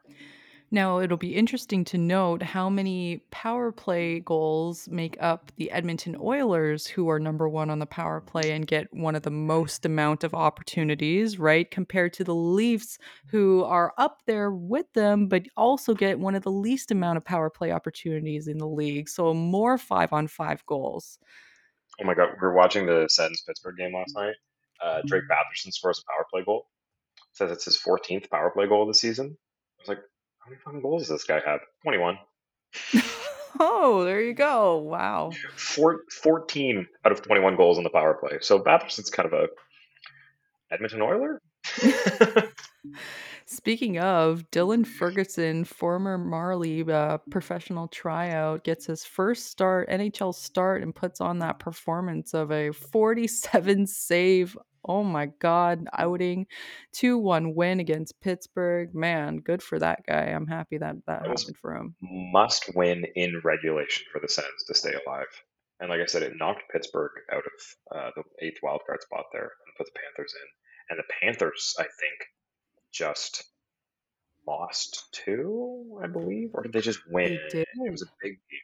Now, it'll be interesting to note how many power play goals make up the Edmonton Oilers, who are number one on the power play and get one of the most amount of opportunities, right? Compared to the Leafs, who are up there with them, but also get one of the least amount of power play opportunities in the league. So more five on five goals. Oh my God, we were watching the Sens Pittsburgh game last night. Uh, Drake Batherson scores a power play goal. Says it's his 14th power play goal of the season. I was like, how many fucking goals does this guy have? 21. oh, there you go. Wow. Four, 14 out of 21 goals on the power play. So Batherson's kind of a Edmonton Oiler. Speaking of, Dylan Ferguson, former Marlie uh, professional tryout, gets his first start, NHL start, and puts on that performance of a 47 save oh my God, outing, 2 1 win against Pittsburgh. Man, good for that guy. I'm happy that that, that happened for him. Must win in regulation for the Sens to stay alive. And like I said, it knocked Pittsburgh out of uh, the eighth wildcard spot there and put the Panthers in. And the Panthers, I think, just lost two, I believe, or did they just win? They did. it was a big game.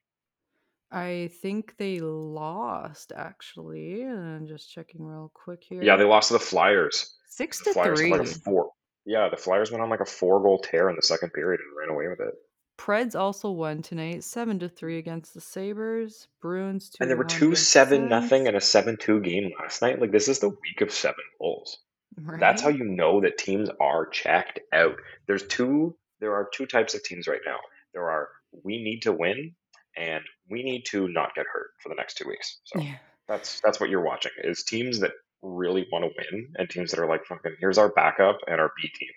I think they lost actually. And just checking real quick here. Yeah, they lost to the Flyers. Six the to Flyers three. Like four. Yeah, the Flyers went on like a four goal tear in the second period and ran away with it. Preds also won tonight, seven to three against the Sabres. Bruins two. And there were two seven nothing and a seven two game last night. Like this is the week of seven goals. Right? That's how you know that teams are checked out. There's two. There are two types of teams right now. There are we need to win and we need to not get hurt for the next two weeks. So yeah. that's that's what you're watching is teams that really want to win and teams that are like fucking here's our backup and our B team.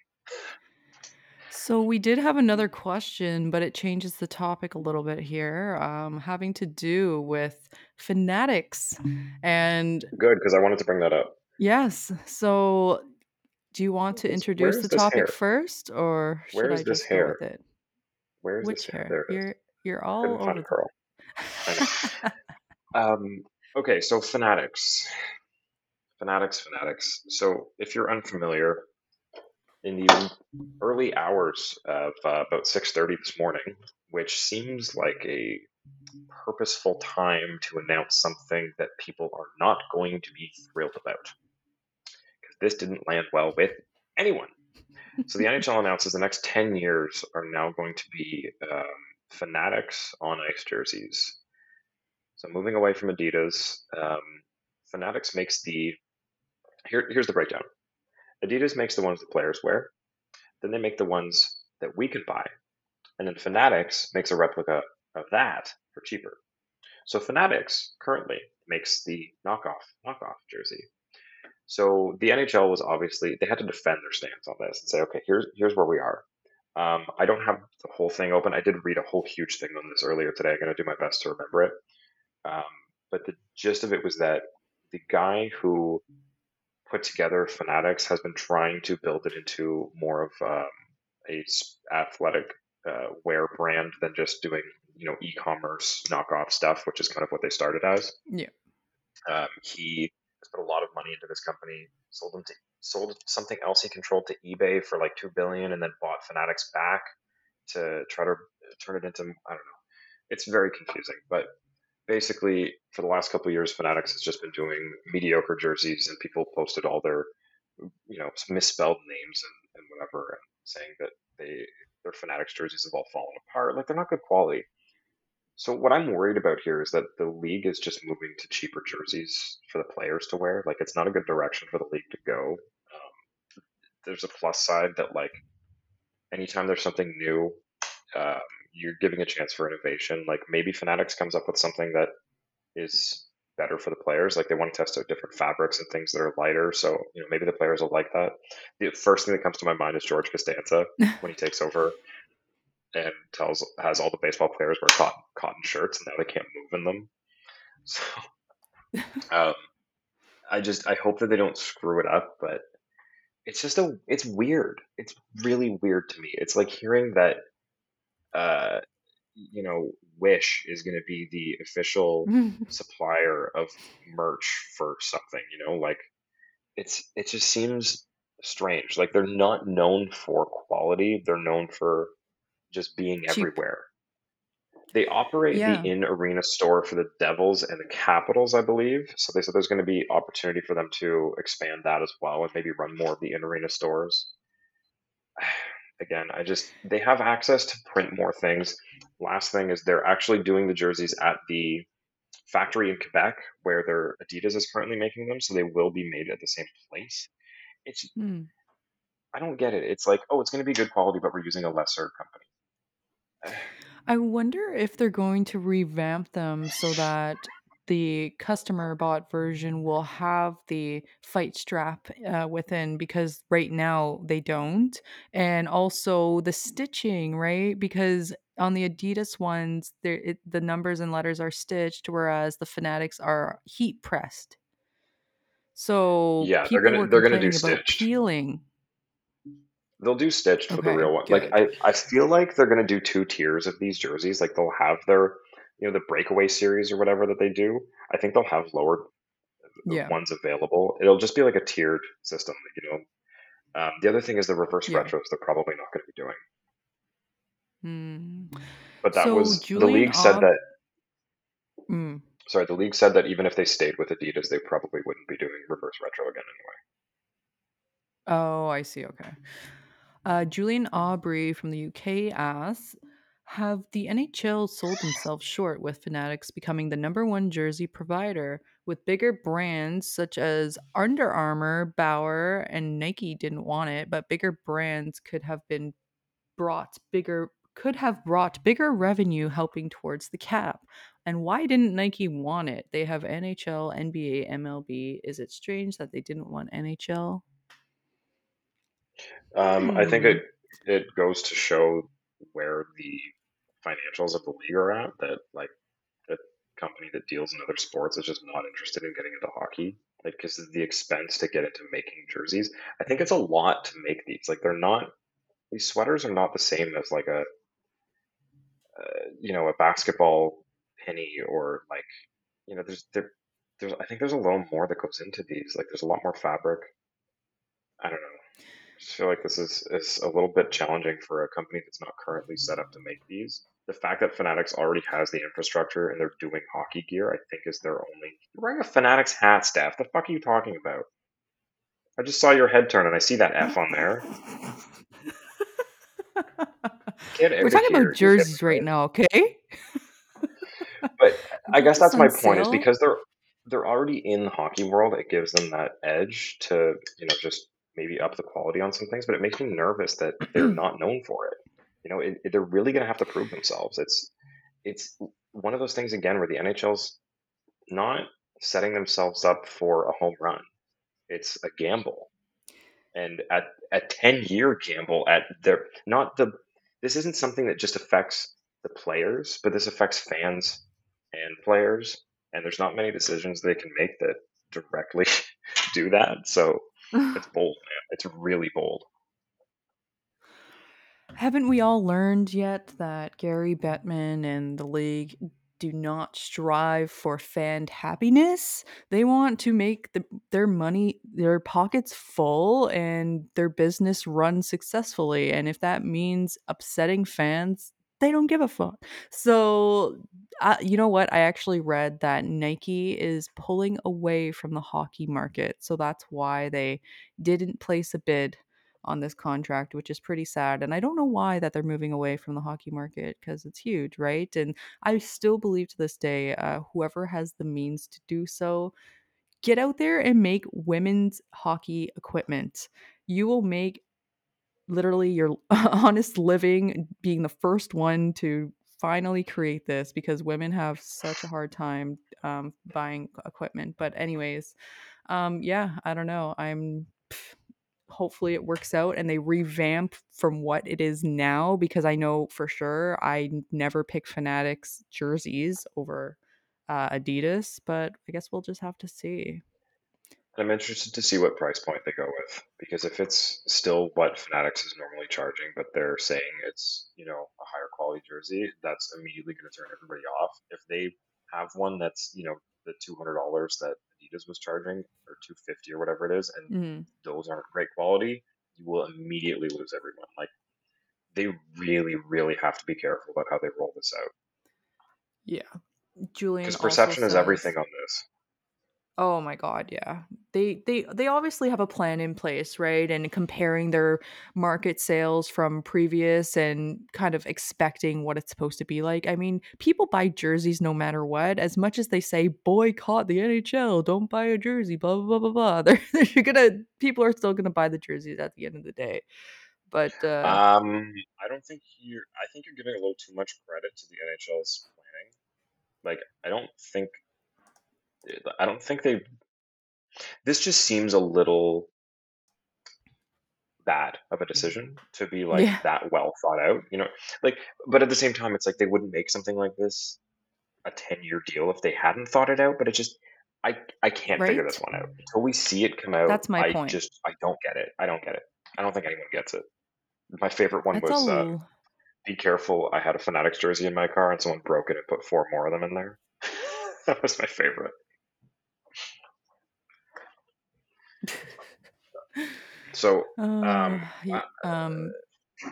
So we did have another question, but it changes the topic a little bit here, um, having to do with fanatics and good because I wanted to bring that up. Yes. So do you want to introduce the topic hair? first, or should Where is I just this hair? go with it? Where is Which this hair? hair? You're you're all over. Pearl. um, okay, so fanatics, fanatics, fanatics. So if you're unfamiliar, in the early hours of uh, about 6:30 this morning, which seems like a purposeful time to announce something that people are not going to be thrilled about. Because this didn't land well with anyone. So the NHL announces the next 10 years are now going to be um, Fanatics on ice jerseys. So moving away from Adidas, um, Fanatics makes the here, here's the breakdown. Adidas makes the ones the players wear, then they make the ones that we can buy, and then Fanatics makes a replica of that for cheaper. So Fanatics currently makes the knockoff knockoff jersey. So the NHL was obviously they had to defend their stance on this and say, okay, here's here's where we are. Um, I don't have the whole thing open. I did read a whole huge thing on this earlier today. I'm going to do my best to remember it. Um, but the gist of it was that the guy who put together Fanatics has been trying to build it into more of um, a athletic uh, wear brand than just doing you know e-commerce knockoff stuff, which is kind of what they started as. Yeah. Um, he put a lot of money into this company, sold them to sold something else he controlled to eBay for like two billion, and then bought Fanatics back to try to turn it into I don't know. It's very confusing, but basically for the last couple years, Fanatics has just been doing mediocre jerseys, and people posted all their you know misspelled names and, and whatever, and saying that they their Fanatics jerseys have all fallen apart. Like they're not good quality. So what I'm worried about here is that the league is just moving to cheaper jerseys for the players to wear. Like it's not a good direction for the league to go there's a plus side that like anytime there's something new, um, you're giving a chance for innovation. Like maybe Fanatics comes up with something that is better for the players. Like they want to test out different fabrics and things that are lighter. So you know maybe the players will like that. The first thing that comes to my mind is George Costanza when he takes over and tells has all the baseball players wear cotton cotton shirts and now they can't move in them. So um, I just I hope that they don't screw it up, but it's just a it's weird. It's really weird to me. It's like hearing that uh you know Wish is going to be the official supplier of merch for something, you know, like it's it just seems strange. Like they're not known for quality, they're known for just being Cheap. everywhere. They operate the in arena store for the Devils and the Capitals, I believe. So they said there's going to be opportunity for them to expand that as well and maybe run more of the in arena stores. Again, I just they have access to print more things. Last thing is they're actually doing the jerseys at the factory in Quebec where their Adidas is currently making them, so they will be made at the same place. It's Hmm. I don't get it. It's like, oh, it's going to be good quality, but we're using a lesser company. I wonder if they're going to revamp them so that the customer bought version will have the fight strap uh, within because right now they don't. And also the stitching, right? Because on the Adidas ones, there it, the numbers and letters are stitched, whereas the Fanatics are heat pressed. So Yeah, they're gonna they're gonna do about stitched. peeling. They'll do stitched for the real one. Like. I, I feel like they're gonna do two tiers of these jerseys. Like they'll have their, you know, the breakaway series or whatever that they do. I think they'll have lower Yeah, ones available. It'll just be like a tiered system, you know. Um, the other thing is the reverse yeah. retros. They're probably not going to be doing, Hmm. but that So was the Julian league said that. Mm. Sorry, the league said that even if they stayed with Adidas, they probably wouldn't be doing reverse retro again anyway. Oh, I see. Okay. Uh, Julian Aubrey from the UK asks Have the NHL sold themselves short with Fanatics becoming the number one jersey provider with bigger brands such as Under Armour, Bauer, and Nike didn't want it, but bigger brands could have been brought bigger could have brought bigger revenue helping towards the cap. And why didn't Nike want it? They have NHL, NBA, MLB. Is it strange that they didn't want NHL? Um, I think Hmm. it it goes to show where the financials of the league are at. That like a company that deals in other sports is just not interested in getting into hockey. Like, because the expense to get into making jerseys, I think it's a lot to make these. Like, they're not these sweaters are not the same as like a uh, you know a basketball penny or like you know there's there there's I think there's a little more that goes into these. Like, there's a lot more fabric. I don't know. I just feel like this is is a little bit challenging for a company that's not currently set up to make these. The fact that Fanatics already has the infrastructure and they're doing hockey gear, I think, is their only. You're wearing a Fanatics hat, staff. The fuck are you talking about? I just saw your head turn and I see that F on there. We're talking about here, jerseys right now, okay? But I guess that's my point is because they're they're already in the hockey world. It gives them that edge to you know just maybe up the quality on some things. But it makes me nervous that they're not known for it. You know, it, it- they're really going to have to prove themselves. It's it's one of those things again where the NHL's not setting themselves up for a home run. It's a gamble, and at a ten year gamble at their not the. This isn't something that just affects the players, but this affects fans and players, and there's not many decisions they can make that directly do that. So it's bold, man. It's really bold. Haven't we all learned yet that Gary Bettman and the league do not strive for fan happiness? They want to make the, their money, their pockets full, and their business run successfully. And if that means upsetting fans, they don't give a fuck. So, uh, you know what? I actually read that Nike is pulling away from the hockey market. So that's why they didn't place a bid on this contract, which is pretty sad. And I don't know why that they're moving away from the hockey market because it's huge, right? And I still believe to this day, uh, whoever has the means to do so, get out there and make women's hockey equipment. You will make literally your honest living being the first one to finally create this because women have such a hard time um, buying equipment. But anyways, um, yeah, I don't know. I'm hopefully it works out and they revamp from what it is now because I know for sure I never pick Fanatics jerseys over uh, Adidas, but I guess we'll just have to see. I'm interested to see what price point they go with because if it's still what Fanatics is normally charging, but they're saying it's you know a higher quality jersey, that's immediately going to turn everybody off. If they have one that's you know the two hundred dollars that Adidas was charging or two fifty or whatever it is, and Mhm. those aren't great quality, you will immediately lose everyone. Like they really, really have to be careful about how they roll this out Yeah. Julian because perception is everything on this. Oh my god, yeah. They they they obviously have a plan in place, right? And comparing their market sales from previous and kind of expecting what it's supposed to be like. I mean, people buy jerseys no matter what. As much as they say boycott the NHL, don't buy a jersey, blah blah blah blah blah. They're, they're gonna people are still gonna buy the jerseys at the end of the day. But uh Um, I don't think you're. I think you're giving a little too much credit to the NHL's planning. Like, I don't think. I don't think they. This just seems a little bad of a decision to be like yeah, that well thought out. You know, like, but at the same time, it's like they wouldn't make something like this a ten year deal if they hadn't thought it out. But it just. I, I can't figure this one out until we see it come out. That's my I point. just I don't get it. I don't get it. I don't think anyone gets it. My favorite one That's was uh, be careful. I had a Fanatics jersey in my car and someone broke it and put four more of them in there. that was my favorite. So, Uh, um, uh, um,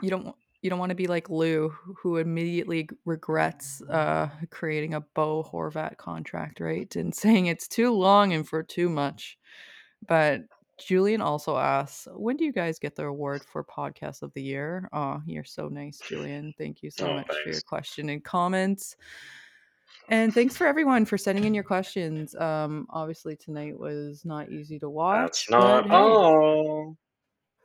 you don't you don't want to be like Lou, who immediately regrets uh creating a Bo Horvat contract, right, and saying it's too long and for too much. But Julian also asks, when do you guys get the award for podcast of the year? Oh, you're so nice, Julian. Thank you so oh, much for your question and comments. And thanks for everyone for sending in your questions. Um, obviously tonight was not easy to That's watch, but not hey, all.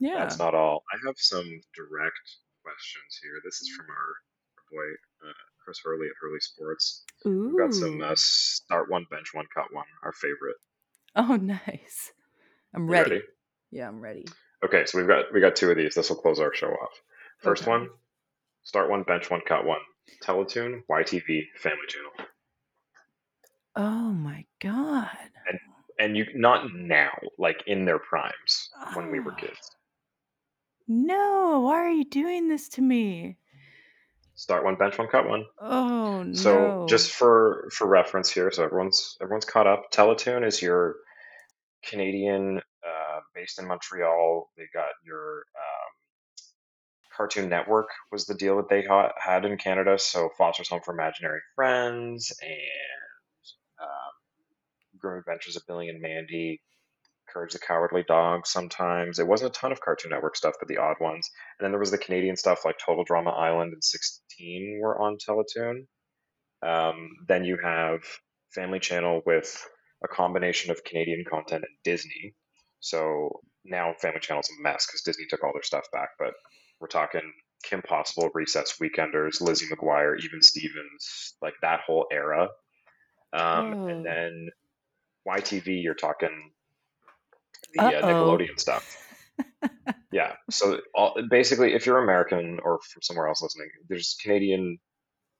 Yeah. That's not all. I have some direct questions here. This is from our, our boy uh, Chris Hurley at Hurley Sports. We've got some uh, start one, bench one, cut one. Our favorite. Oh, nice. I'm ready. ready? Yeah, I'm ready. Okay, so we've got we got two of these. This will close our show off. First Okay. one, start one, bench one, cut one. Teletoon, YTV, Family Channel. Oh my god. and and you not now like in their primes when we were Ah. kids No, why are you doing this to me? start one bench one cut one Oh so no. So just for for reference here so everyone's everyone's caught up teletoon is your canadian uh, based in montreal they got your um, cartoon network was the deal that they ha- had in canada so foster's home for imaginary friends and um, grooming adventures of billy and mandy Courage the Cowardly Dog sometimes. It wasn't a ton of Cartoon Network stuff, but the odd ones. And then there was the Canadian stuff like Total Drama Island and 16 were on Teletoon. Um, then you have Family Channel with a combination of Canadian content and Disney. So now Family Channel's a mess because Disney took all their stuff back. But we're talking Kim Possible, Recess Weekenders, Lizzie McGuire, Even Stevens, like that whole era. Um, Oh. and then YTV, you're talking the uh, Nickelodeon stuff. Yeah. So all, basically, if you're American or from somewhere else listening, there's Canadian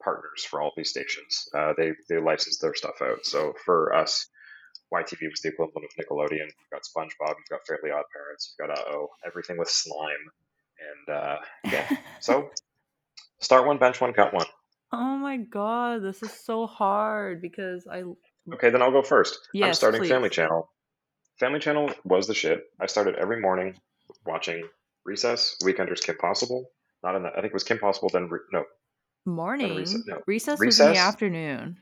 partners for all these stations. Uh, they they license their stuff out. So for us, YTV was the equivalent of Nickelodeon. You've got SpongeBob, you've got Fairly Odd Parents, you've got Uh Oh, everything with slime, and uh, yeah. So start one, bench one, cut one. oh my god, this is so hard because I Okay, then I'll go first. I'm Yes, starting Family. Channel. Family Channel was the shit. I started every morning watching Recess, Weekenders, Kim Possible. Not in that. I think it was Kim Possible. Then re- no, morning. recess- no. Recess was in the afternoon.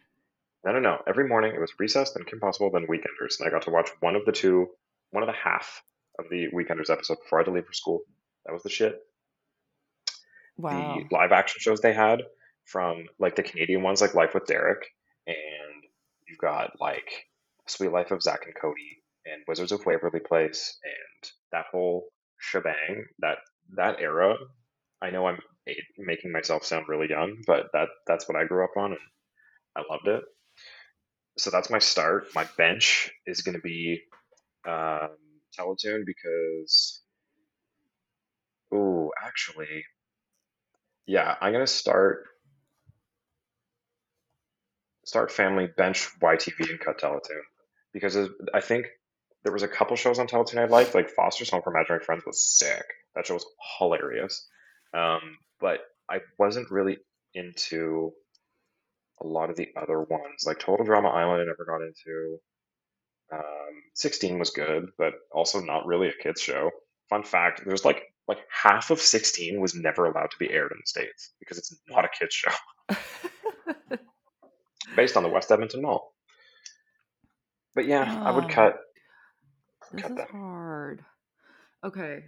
no, no, no. Every morning it was Recess, then Kim Possible, then Weekenders, and I got to watch one of the two, one of the half of the Weekenders episode before I had to leave for school. That was the shit. Wow. the live action shows they had from like the Canadian ones, like Life with Derek, and you've got like Sweet Life of Zach and Cody and Wizards of Waverly Place and that whole shebang. That that era. I know I'm making myself sound really young, but that that's what I grew up on, and I loved it. So that's my start. My bench is going to be um, Teletoon because, ooh, actually, yeah, I'm gonna start start family bench YTV and cut Teletoon because I think there was a couple shows on Teletoon I liked, like Foster's Home for Imaginary Friends was sick. That show was hilarious. Um, but I wasn't really into a lot of the other ones, like Total Drama Island. I never got into. Um, 16 was good, but also not really a kids show. Fun fact: there's like like half of 16 was never allowed to be aired in the states because it's not a kids show. Based on the West Edmonton Mall. But yeah, I would Oh, cut this is them. hard. Okay.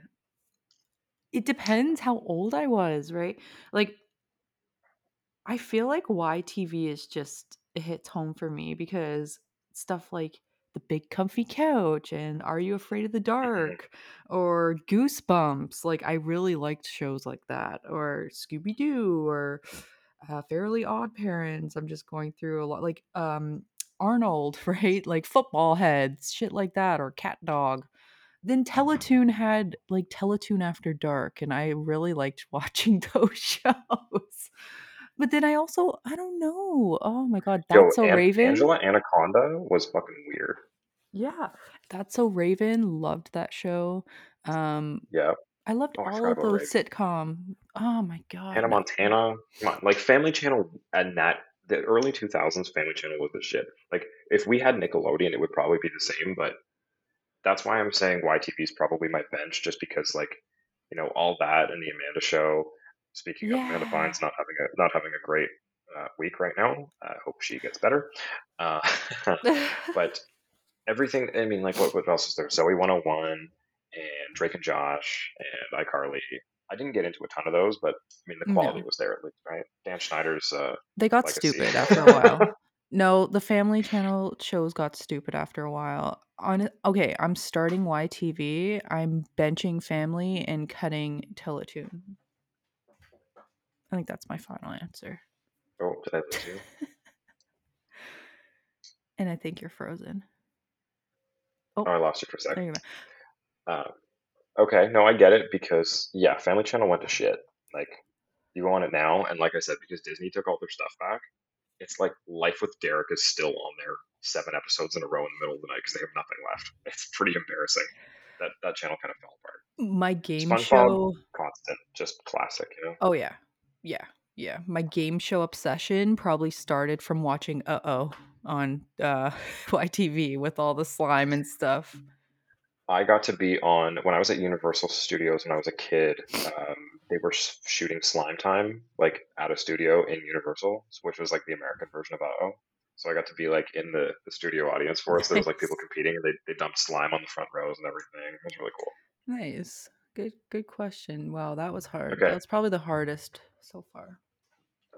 It depends how old I was, right? Like, I feel like YTV is just it hits home for me because stuff like The Big Comfy Couch and Are You Afraid of the Mhm. Dark or Goosebumps, like I really liked shows like that or Scooby Doo or uh, Fairly Odd Parents. I'm just going through a lot like um Arnold, right? Like football heads, shit like that or Cat Dog. Then Teletoon had like Teletoon After Dark, and I really liked watching those shows. But then I also I don't know. Oh my god, Yo, That's So An- Raven? Angela Anaconda was fucking weird. Yeah. That's So Raven, loved that show. Um, Yeah. I loved Oh, all of those Raven. sitcom. Oh my god. Hannah Montana. Come on, like Family Channel and that the early 2000s Family Channel was the shit. Like if we had Nickelodeon, it would probably be the same. But that's why I'm saying YTV is probably my bench, just because like you know all that and the Amanda Show. Speaking of Amanda Bynes not having a not having a great uh, week right now. I hope she gets better. Uh, but everything. I mean, like what what else is there? Zoey 101 and Drake and Josh and iCarly. I didn't get into a ton of those, but I mean the quality no. was there at least, right? Dan Schneider's uh, They got legacy. stupid after a while. No, the Family Channel shows got stupid after a while. On okay, I'm starting YTV. I'm benching Family and cutting Teletoon. I think that's my final answer. oh, did I lose you? And I think you're frozen. Oh, I lost you for a second. Uh, okay, no, I get it because yeah, Family Channel went to shit. Like you go on it now, and like I said, because Disney took all their stuff back, it's like Life with Derek is still on there seven episodes in a row in the middle of the night because they have nothing left. It's pretty embarrassing. That that channel kind of fell apart. My game SpongeBob, show. constant, just classic, you know. Oh yeah. Yeah. Yeah. My game show obsession probably started from watching Uh Oh on uh YTV with all the slime and stuff. I got to be on when I was at Universal Studios when I was a kid. Um, they were shooting Slime Time like at a studio in Universal, which was like the American version of Uh-Oh. So I got to be like in the, the studio audience for. So there was like people competing, and they, they dumped slime on the front rows and everything. It was really cool. Nice. Good good question. Wow, that was hard. Okay, That's probably the hardest so far.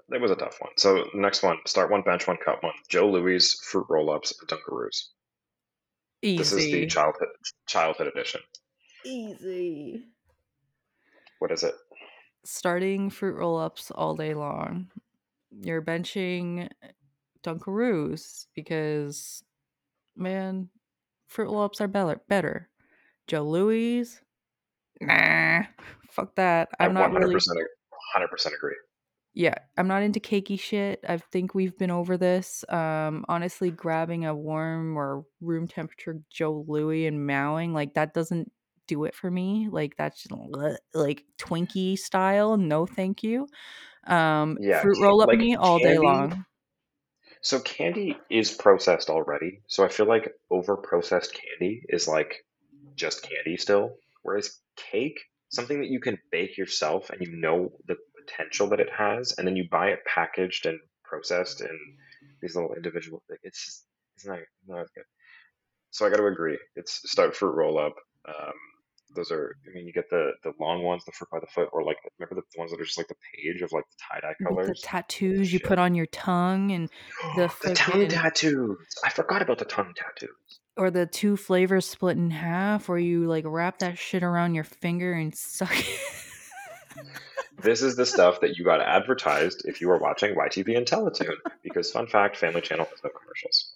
it was a tough one. So next one, start one, bench one, cut one. Joe Louis, fruit roll-ups, and Dunkaroos. This is the childhood childhood edition. Easy. What is it? Starting fruit roll-ups all day long. You're benching Dunkaroos because man, fruit roll-ups are better better. Joe Louis, nah. Fuck that. I I'm not 100% really 100% agree. Yeah, I'm not into cakey shit. I think we've been over this. Um, honestly, grabbing a warm or room temperature Joe Louis and mowing like that doesn't do it for me. Like that's just bleh, like Twinkie style. No, thank you. Um, Yeah, fruit roll up like me all day long. So candy is processed already. So I feel like over processed candy is like just candy still. Whereas cake, something that you can bake yourself and you know the potential that it has, and then you buy it packaged and processed in these little individual things. It's just, it's not, not good. So I got to agree. It's start fruit roll up. Um, those are, I mean, you get the the long ones, the fruit by the foot, or like remember the ones that are just like the page of like the tie dye the colors. Are tattoos you put on your tongue and the the tongue tattoos. I forgot about the tongue tattoos. or the two flavors split in half or you like wrap that shit around your finger and suck it. This is the stuff that you got advertised if you were watching YTV and Teletoon. Because fun fact, Family Channel has no commercials.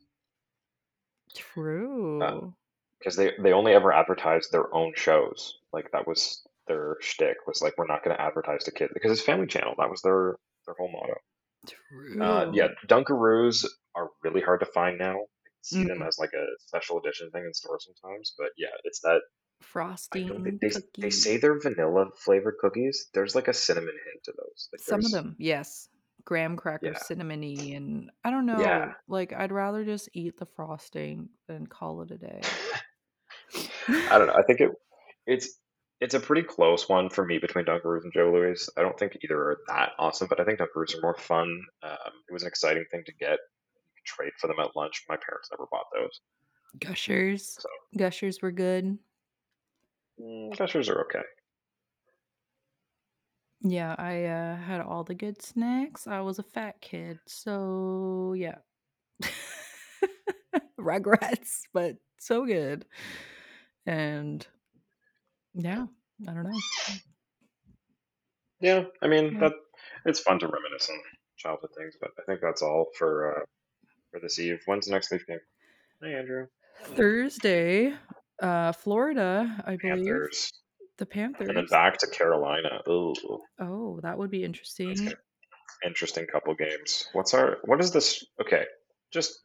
True. Because they, they only ever advertised their own shows. Like that was their shtick. Was like we're not going to advertise to kids because it's Family Channel. That was their their whole motto. True. Uh, yeah, Dunkaroos are really hard to find now. see them Mm. as like a special edition thing in stores sometimes. But yeah, it's that I Frosting don't think they they cookies. say they're vanilla flavored cookies. There's like a cinnamon hint to those. Like Some of there's them, yes. Graham cracker, yeah cinnamony, and I don't yeah. know. Like I'd rather just eat the frosting than call it a day. I don't know. I think it it's it's a pretty close one for me between Dunkaroos and Joe Louis. I don't think either are that awesome, but I think Dunkaroos are more fun. Um, it was an exciting thing to get. You could trade for them at lunch. My parents never bought those, Gushers. so Gushers were good. Mm, Gushers are okay. Yeah, I uh, had all the good snacks. I was a fat kid, so yeah. Regrets, but so good. And yeah, I don't know. Yeah, I mean Yeah. that it's fun to reminisce on childhood things, but I think that's all for uh, for this eve. When's the next Leaf game? Hey Andrew, Thursday, uh, Florida, I believe. Panthers, The Panthers. and then back to Carolina. Ooh, Oh, that would be interesting. interesting couple games. What's our what is this? Okay, just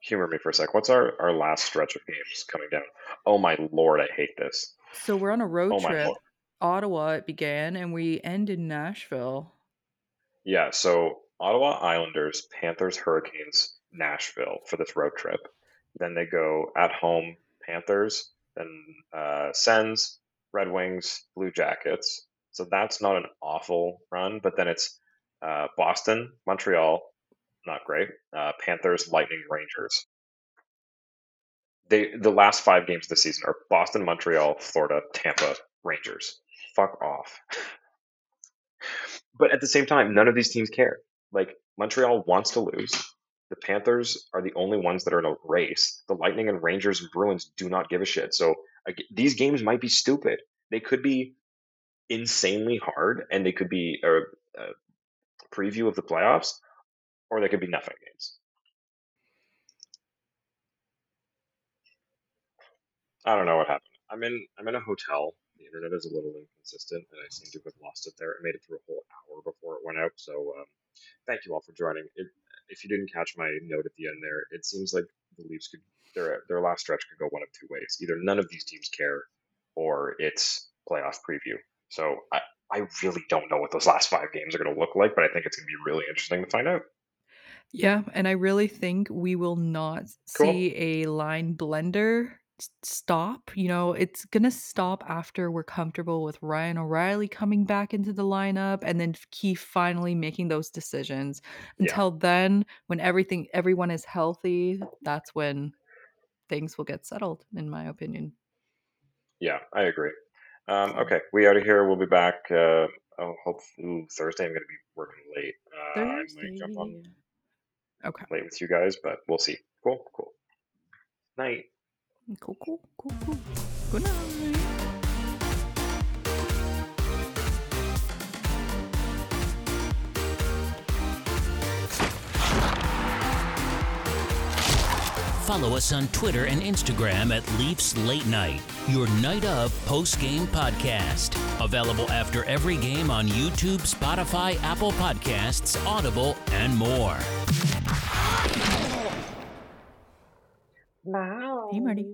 humor me for a sec. What's our our last stretch of games coming down? Oh my lord, I hate this. So we're on a road Oh trip. lord. Ottawa it began and we end in Nashville. Yeah, so Ottawa Islanders, Panthers, Hurricanes, Nashville for this road trip. Then they go at home, Panthers, then uh, Sens, Red Wings, Blue Jackets. So that's not an awful run, but then it's uh, Boston, Montreal, not great. Uh, Panthers, Lightning, Rangers. They the last five games of the season are Boston, Montreal, Florida, Tampa, Rangers. Fuck off. But at the same time, none of these teams care. Like Montreal wants to lose. The Panthers are the only ones that are in a race. The Lightning and Rangers and Bruins do not give a shit. So these games might be stupid. They could be insanely hard, and they could be a, a preview of the playoffs, or they could be nothing games. I don't know what happened. I'm in I'm in a hotel. The internet is a little inconsistent, and I seem to have lost it there. I made it through a whole hour before it went out. So um, thank you all for joining. It, if you didn't catch my note at the end there, it seems like the Leafs could their their last stretch could go one of two ways. Either none of these teams care, or it's playoff preview. So I I really don't know what those last five games are going to look like, but I think it's going to be really interesting to find out. Yeah, and I really think we will not Cool. see a line blender stop. You know, it's going to stop after we're comfortable with Ryan O'Reilly coming back into the lineup and then Keefe finally making those decisions. Yeah. Until then, when everything everyone is healthy, that's when things will get settled in my opinion. Yeah, I agree. Um, okay, we out of here. We'll be back. Uh, oh, hope ooh, Thursday. I'm going to be working late. Uh, I might jump on Thursday. Okay. late with you guys, but we'll see. Cool, cool. Night. Good night. Follow us on Twitter and Instagram at Leafs Late Night, your night of post game podcast. Available after every game on YouTube, Spotify, Apple Podcasts, Audible, and more. Hey, Marty.